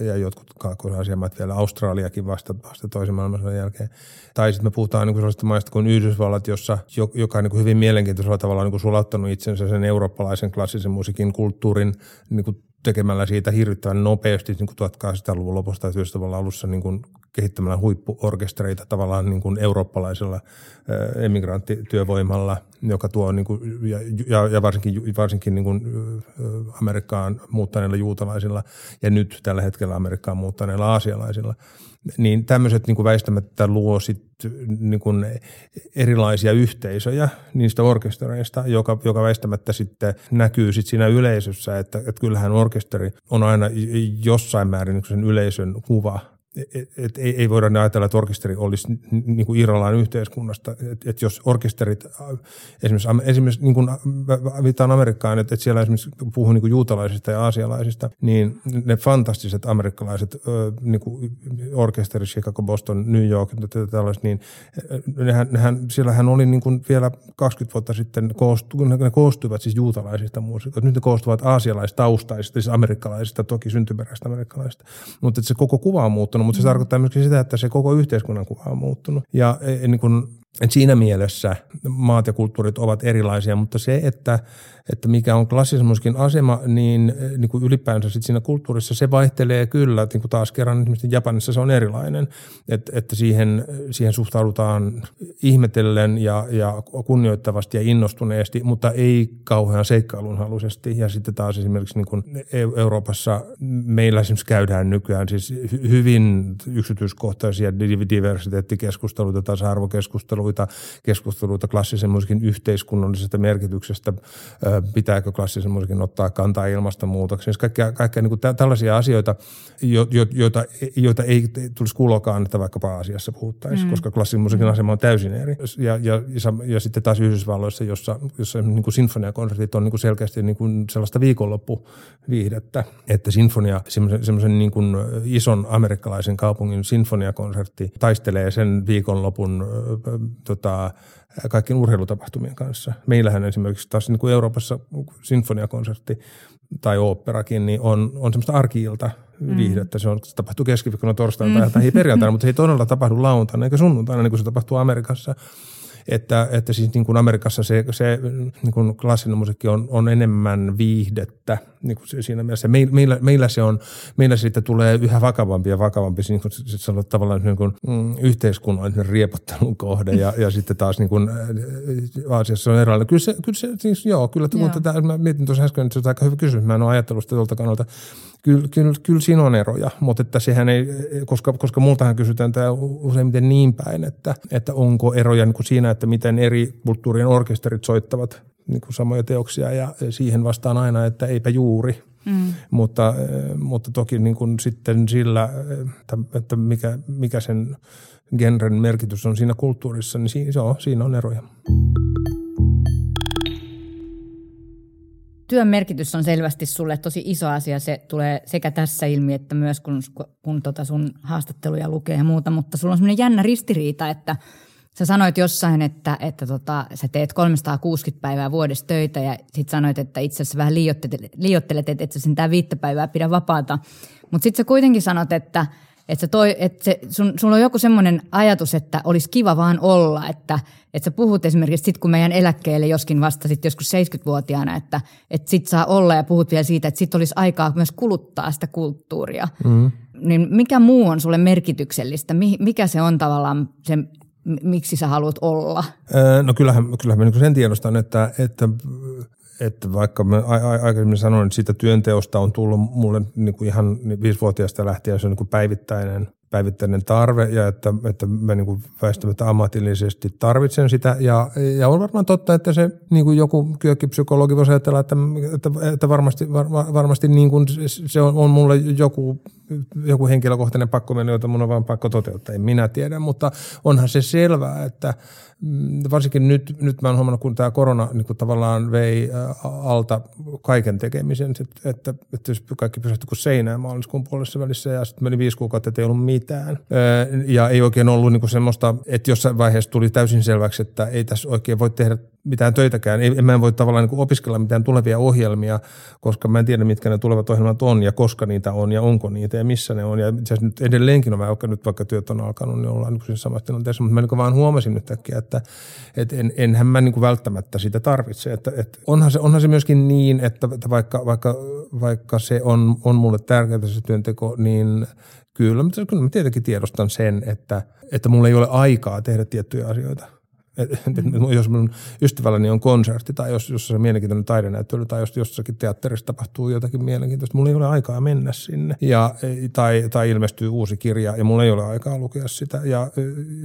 ja jotkut kaakkois maat vielä, Australiakin vasta, vasta toisen maailmansodan jälkeen. Tai sitten me puhutaan niin sellaisista maista kuin Yhdysvallat, jossa, joka on niin hyvin mielenkiintoisella tavalla niin sulattanut itsensä sen eurooppalaisen klassisen musiikin kulttuurin niin tekemällä siitä hirvittävän nopeasti niin kuin 1800-luvun lopusta ja 90 alussa niin kuin kehittämällä huippuorkestereita tavallaan niin kuin eurooppalaisella emigranttityövoimalla, joka tuo niin kuin, ja, ja, varsinkin, varsinkin niin kuin Amerikkaan muuttaneilla juutalaisilla ja nyt tällä hetkellä Amerikkaan muuttaneilla aasialaisilla. Niin tämmöiset niin kuin väistämättä luo sit, niin kuin erilaisia yhteisöjä niistä orkestereista, joka, joka väistämättä sitten näkyy sit siinä yleisössä, että, että kyllähän orkesteri on aina jossain määrin sen yleisön kuva – et, et, ei, ei voida ajatella, että orkesteri olisi niin kuin irrallaan yhteiskunnasta. Et, et jos orkesterit, esimerkiksi, esimerkiksi niin kuin viittaan Amerikkaan, että, että siellä esimerkiksi puhuu niin kuin juutalaisista ja aasialaisista, niin ne fantastiset amerikkalaiset niin kuin orkesterit, Chicago, Boston, New York, tällaiset, niin nehän, nehän, siellähän oli niin kuin vielä 20 vuotta sitten, ne koostuivat siis juutalaisista muusikoista. Nyt ne koostuvat aasialaistaustaisista, siis amerikkalaisista, toki syntyperäistä amerikkalaisista. Mutta se koko kuva on muuttunut muuttunut, mutta se mm. tarkoittaa myöskin sitä, että se koko yhteiskunnan kuva on muuttunut. Ja e, e, niin kuin Et siinä mielessä maat ja kulttuurit ovat erilaisia, mutta se, että, että mikä on klassisen asema, niin, niin kuin ylipäänsä sit siinä kulttuurissa se vaihtelee kyllä. Niin kuin taas kerran esimerkiksi Japanissa se on erilainen, että, että siihen, siihen suhtaudutaan ihmetellen ja, ja kunnioittavasti ja innostuneesti, mutta ei kauhean seikkailunhaluisesti. Ja sitten taas esimerkiksi niin kuin Euroopassa meillä esimerkiksi käydään nykyään siis hyvin yksityiskohtaisia diversiteettikeskusteluita, tasa-arvokeskusteluita, keskusteluita klassisen musiikin yhteiskunnallisesta merkityksestä, pitääkö klassisen musiikin ottaa kantaa ilmastonmuutokseen. Siis kaikkea, kaikkea niin kuin tällaisia asioita, joita, joita ei tulisi kuulokaan, että vaikkapa asiassa puhuttaisiin, mm. koska klassisen musiikin mm. asema on täysin eri. Ja, ja, ja, ja sitten taas Yhdysvalloissa, jossa, jossa niin kuin sinfoniakonsertit on niin kuin selkeästi niin kuin sellaista viikonloppuviihdettä, että sinfonia, semmoisen, semmoisen niin kuin ison amerikkalaisen kaupungin sinfoniakonsertti taistelee sen viikonlopun tota, kaikkien urheilutapahtumien kanssa. Meillähän esimerkiksi taas niin kuin Euroopassa sinfoniakonsertti tai oopperakin, niin on, on semmoista arkiilta viihdettä. Mm. Se, on, se tapahtuu keskiviikkona, torstaina mm. tai perjantaina, mutta se ei todella tapahdu lauantaina eikä sunnuntaina, niin kuin se tapahtuu Amerikassa että, että siis niin kuin Amerikassa se, se niin kuin klassinen musiikki on, on enemmän viihdettä niin kuin siinä mielessä. Meillä, meillä, se on, meillä siitä tulee yhä vakavampi ja vakavampi niin kuin, se on tavallaan niin kuin, mm, yhteiskunnallinen riepottelun kohde ja, ja sitten taas niin kuin, Aasiassa on erilainen. Kyllä se, kyllä se siis joo, kyllä joo. Tätä, mä mietin tuossa äsken, että se on aika hyvä kysymys. Mä en ole ajatellut sitä tuolta kannalta kyllä, kyllä, kyllä siinä on eroja, mutta että sehän ei, koska, koska multahan kysytään tämä useimmiten niin päin, että, että onko eroja niin kuin siinä, että miten eri kulttuurien orkesterit soittavat niin kuin samoja teoksia ja siihen vastaan aina, että eipä juuri. Mm. Mutta, mutta toki niin kuin sitten sillä, että, että mikä, mikä sen genren merkitys on siinä kulttuurissa, niin siinä, joo, siinä on eroja. työn merkitys on selvästi sulle tosi iso asia. Se tulee sekä tässä ilmi, että myös kun, kun tota sun haastatteluja lukee ja muuta. Mutta sulla on semmoinen jännä ristiriita, että sä sanoit jossain, että, että tota, sä teet 360 päivää vuodessa töitä ja sit sanoit, että itse asiassa vähän liiottelet, liiottelet että et sä sen tää viittä päivää pidä vapaata. Mutta sitten sä kuitenkin sanot, että – että, toi, että se, sun, sulla on joku semmoinen ajatus, että olisi kiva vaan olla, että, että sä puhut esimerkiksi sit kun meidän eläkkeelle joskin vasta sit joskus 70-vuotiaana, että, että sit saa olla ja puhut vielä siitä, että sit olisi aikaa myös kuluttaa sitä kulttuuria. Mm. Niin mikä muu on sulle merkityksellistä? Mikä se on tavallaan se, miksi sä haluat olla? No kyllähän, kyllähän mä niin sen tiedostan, että, että että vaikka mä aikaisemmin sanoin, että siitä työnteosta on tullut mulle niin kuin ihan viisivuotiaasta lähtien se on niin kuin päivittäinen – päivittäinen tarve ja että, että mä niin kuin väistämättä ammatillisesti tarvitsen sitä. Ja, ja on varmaan totta, että se niin kuin joku kyökkipsykologi voisi ajatella, että, että, että varmasti, var, varmasti niin kuin se on, on mulle joku, joku henkilökohtainen pakko mennä, jota mun on vaan pakko toteuttaa. En minä tiedä, mutta onhan se selvää, että varsinkin nyt, nyt mä oon huomannut, kun tämä korona niin kuin tavallaan vei alta kaiken tekemisen, että, että, että kaikki pysähtyi kuin seinään maaliskuun puolessa välissä ja sitten meni viisi kuukautta, että ei ollut mitään. Ja ei oikein ollut niin semmoista, että jossain vaiheessa tuli täysin selväksi, että ei tässä oikein voi tehdä mitään töitäkään. Ei, mä en voi tavallaan niin opiskella mitään tulevia ohjelmia, koska mä en tiedä, mitkä ne tulevat ohjelmat on ja koska niitä on ja onko niitä ja missä ne on. Ja itse asiassa nyt edelleenkin on vaikka nyt vaikka työt on alkanut, niin ollaan niin siinä samassa tilanteessa. Mutta mä niin vaan huomasin nyt äkkiä, että, että en, enhän mä niin välttämättä sitä tarvitse. Että, että onhan, se, onhan se myöskin niin, että, että vaikka, vaikka, vaikka se on, on mulle tärkeää se työnteko, niin kyllä, mutta kyllä mä tietenkin tiedostan sen, että, että mulla ei ole aikaa tehdä tiettyjä asioita – Mm. Jos mun ystävälläni on konsertti tai jos jossain on mielenkiintoinen taidenäyttely tai jos jossakin teatterissa tapahtuu jotakin mielenkiintoista, mulla ei ole aikaa mennä sinne. Ja, tai, tai ilmestyy uusi kirja ja mulla ei ole aikaa lukea sitä. Ja,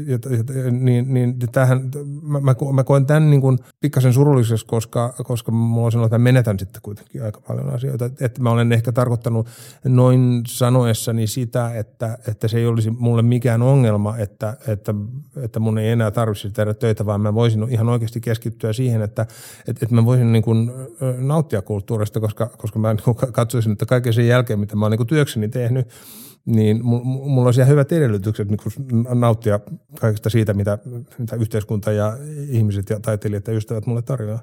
ja, ja niin, niin tähän, mä, mä, mä koen tämän niin kuin pikkasen surulliseksi, koska, koska mulla on sellainen, että menetän sitten kuitenkin aika paljon asioita. Että mä olen ehkä tarkoittanut noin sanoessani sitä, että, että se ei olisi mulle mikään ongelma, että, että, että mun ei enää tarvitsisi tehdä töitä vaan mä voisin ihan oikeasti keskittyä siihen, että, että, että mä voisin niin kuin nauttia kulttuurista, koska, koska mä niin katsoisin, että kaiken sen jälkeen, mitä mä oon niin työkseni tehnyt, niin mulla olisi ihan hyvät edellytykset niin nauttia kaikesta siitä, mitä, mitä yhteiskunta ja ihmiset ja taiteilijat ja ystävät mulle tarjoaa.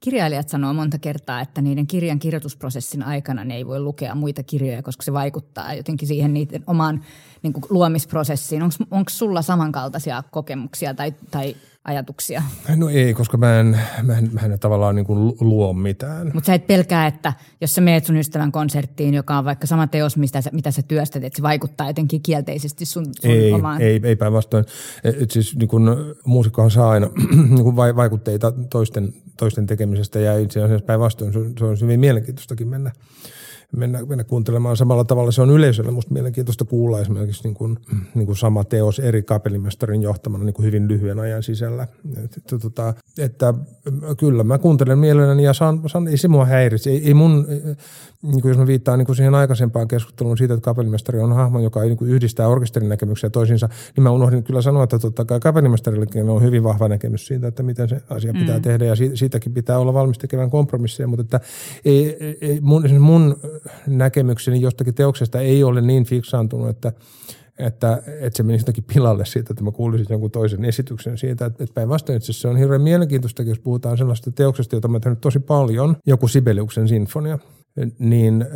Kirjailijat sanoo monta kertaa, että niiden kirjan kirjoitusprosessin aikana ne ei voi lukea muita kirjoja, koska se vaikuttaa jotenkin siihen niiden omaan niin kuin luomisprosessiin. Onko sulla samankaltaisia kokemuksia tai, tai ajatuksia? No ei, koska mä en, mä en, mä en tavallaan niin kuin luo mitään. Mutta sä et pelkää, että jos sä meet sun ystävän konserttiin, joka on vaikka sama teos, mistä sä, mitä sä työstät, että se vaikuttaa jotenkin kielteisesti sun, sun ei, omaan... Ei, ei päinvastoin. Et siis niin kun, muusikkohan saa aina *clears throat* niin kun vaikutteita toisten, toisten tekemisestä ja itse asiassa päinvastoin se on hyvin mielenkiintoistakin mennä mennä, mennä kuuntelemaan samalla tavalla. Se on yleisölle musta mielenkiintoista kuulla esimerkiksi niin kuin, niin kuin sama teos eri kapellimestarin johtamana niin kuin hyvin lyhyen ajan sisällä. Että, tota, että kyllä mä kuuntelen mielelläni ja saan, saan ei se mua häiritse. Ei, ei mun, niin kuin jos mä viittaan niin kuin siihen aikaisempaan keskusteluun siitä, että kapellimestari on hahmo, joka niin kuin yhdistää orkesterin näkemyksiä toisiinsa, niin mä unohdin kyllä sanoa, että totta kai kapellimestarillekin on hyvin vahva näkemys siitä, että miten se asia pitää mm. tehdä ja siitäkin pitää olla valmis tekemään kompromisseja, mutta että ei, ei, mun, mun näkemykseni jostakin teoksesta ei ole niin fiksaantunut, että, että, että se menisi jotenkin pilalle siitä, että mä kuulisin jonkun toisen esityksen siitä. Että, että päinvastoin itse se on hirveän mielenkiintoista, jos puhutaan sellaista teoksesta, jota mä tehnyt tosi paljon, joku Sibeliuksen sinfonia niin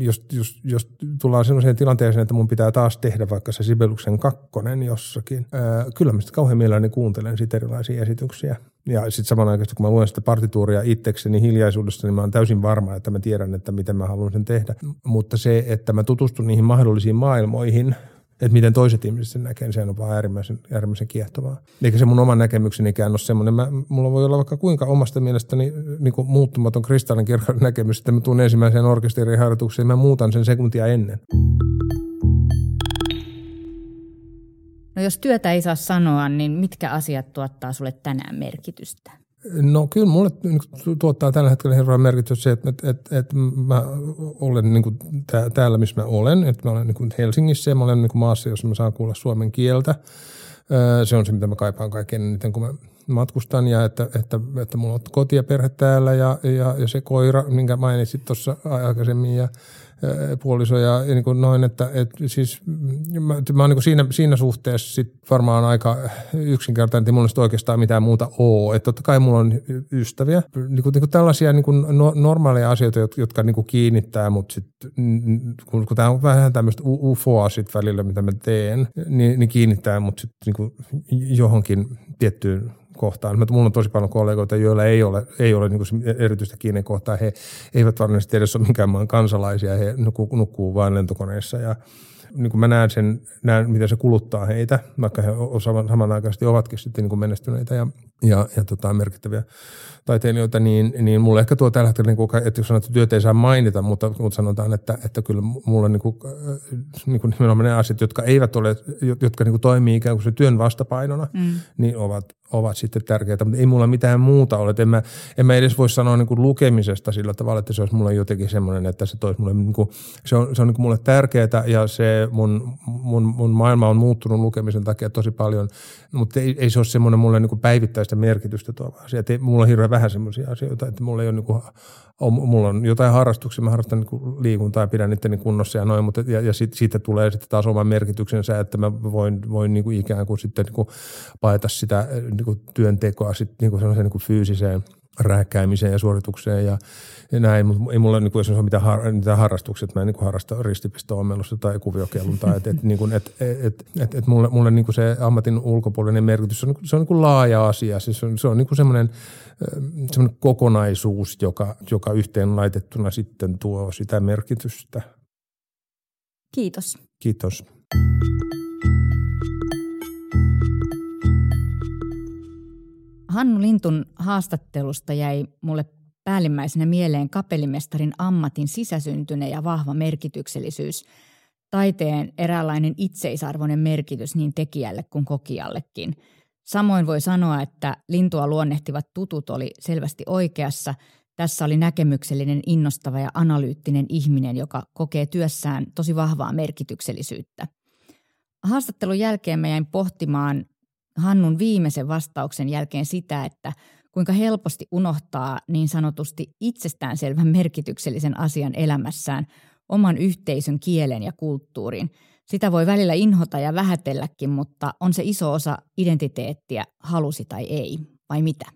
jos, jos, jos tullaan sellaiseen tilanteeseen, että mun pitää taas tehdä vaikka se Sibeluksen kakkonen jossakin, ää, kyllä mä sitten kauhean mielelläni kuuntelen siitä erilaisia esityksiä. Ja sitten samanaikaisesti, kun mä luen sitä partituuria itsekseni hiljaisuudessa, niin mä oon täysin varma, että mä tiedän, että miten mä haluan sen tehdä. Mutta se, että mä tutustun niihin mahdollisiin maailmoihin – että miten toiset ihmiset sen näkee, niin se on vaan äärimmäisen, äärimmäisen kiehtovaa. Eikä se mun oma näkemyksenikään ole semmoinen. Mä, mulla voi olla vaikka kuinka omasta mielestäni niin kuin muuttumaton kristallinkirkon näkemys, että mä tuun ensimmäiseen orkesteriharjoitukseen, mä muutan sen sekuntia ennen. No jos työtä ei saa sanoa, niin mitkä asiat tuottaa sulle tänään merkitystä? No kyllä mulle niin tuottaa tällä hetkellä hirveän merkitys se, että, että, että, että mä olen niin kuin täällä, missä mä olen. Että mä olen niin kuin Helsingissä ja mä olen niin kuin maassa, jossa mä saan kuulla suomen kieltä. Se on se, mitä mä kaipaan kaikkein eniten, kun mä matkustan ja että, että, että mulla on koti ja perhe täällä ja, ja, ja se koira, minkä mainitsit tuossa aikaisemmin ja – puoliso ja, niin kuin noin, että et siis mä, mä oon niin kuin siinä, siinä suhteessa sit varmaan aika yksinkertainen, että mulla oikeastaan mitään muuta ole. Että totta kai mulla on ystäviä, niin kuin, niin kuin tällaisia niin kuin no, normaaleja asioita, jotka niin kuin kiinnittää, mutta sitten kun, kun tämä on vähän tämmöistä ufoa sit välillä, mitä mä teen, niin, niin kiinnittää mut sitten niin kuin johonkin tiettyyn kohtaan. Mulla on tosi paljon kollegoita, joilla ei ole, ei ole niin erityistä kohtaa. He eivät varmasti edes ole minkään maan kansalaisia, he nukkuu, nukkuu vain lentokoneissa ja niin kuin mä näen sen, näen, miten se kuluttaa heitä, vaikka he samanaikaisesti ovatkin sitten niin kuin menestyneitä ja, ja, ja tota, merkittäviä taiteilijoita, niin, niin mulle ehkä tuo tällä hetkellä, niin kuin, että jos sanotaan, että työt ei saa mainita, mutta, mutta sanotaan, että, että kyllä mulle niin kuin, niin kuin nimenomaan ne asiat, jotka eivät ole, jotka niin kuin toimii ikään kuin se työn vastapainona, mm. niin ovat, ovat sitten tärkeitä, mutta ei mulla mitään muuta ole. En mä, en mä edes voi sanoa niin kuin lukemisesta sillä tavalla, että se olisi mulle jotenkin semmoinen, että se toisi mulle, niin kuin, se on, se on niin kuin mulle tärkeää ja se mun, mun, mun maailma on muuttunut lukemisen takia tosi paljon, mutta ei, ei se ole semmoinen mulle niin kuin päivittäistä merkitystä tuo asia. Että mulla on hirveän vähän semmoisia asioita, että mulla ei ole niin kuin, on, mulla on jotain harrastuksia, mä harrastan niin liikuntaa ja pidän niiden kunnossa ja noin, mutta ja, ja sit, siitä tulee sitten taas oma merkityksensä, että mä voin, voin niin kuin ikään kuin sitten niin kuin paeta sitä niin kuin työntekoa sitten niin kuin sellaiseen niin kuin fyysiseen rääkkäämiseen ja suoritukseen ja, ja näin, mutta ei mulla niin kuin, ole mitään, har, mitään harrastuksia, että mä en niin kuin harrasta ristipisto-ommelusta tai kuviokeluntaa, että et, niin et, et, et, et mulle, mulle niin kuin se ammatin ulkopuolinen merkitys on, se on niin kuin laaja asia, siis se on, se on niin kuin semmoinen, semmoinen kokonaisuus, joka, joka yhteen laitettuna sitten tuo sitä merkitystä. Kiitos. Kiitos. Hannu Lintun haastattelusta jäi mulle päällimmäisenä mieleen kapellimestarin ammatin sisäsyntyne ja vahva merkityksellisyys, taiteen eräänlainen itseisarvoinen merkitys niin tekijälle kuin kokijallekin. Samoin voi sanoa, että lintua luonnehtivat tutut oli selvästi oikeassa. Tässä oli näkemyksellinen, innostava ja analyyttinen ihminen, joka kokee työssään tosi vahvaa merkityksellisyyttä. Haastattelun jälkeen mä jäin pohtimaan Hannun viimeisen vastauksen jälkeen sitä, että kuinka helposti unohtaa niin sanotusti itsestäänselvän merkityksellisen asian elämässään oman yhteisön kielen ja kulttuurin. Sitä voi välillä inhota ja vähätelläkin, mutta on se iso osa identiteettiä, halusi tai ei, vai mitä?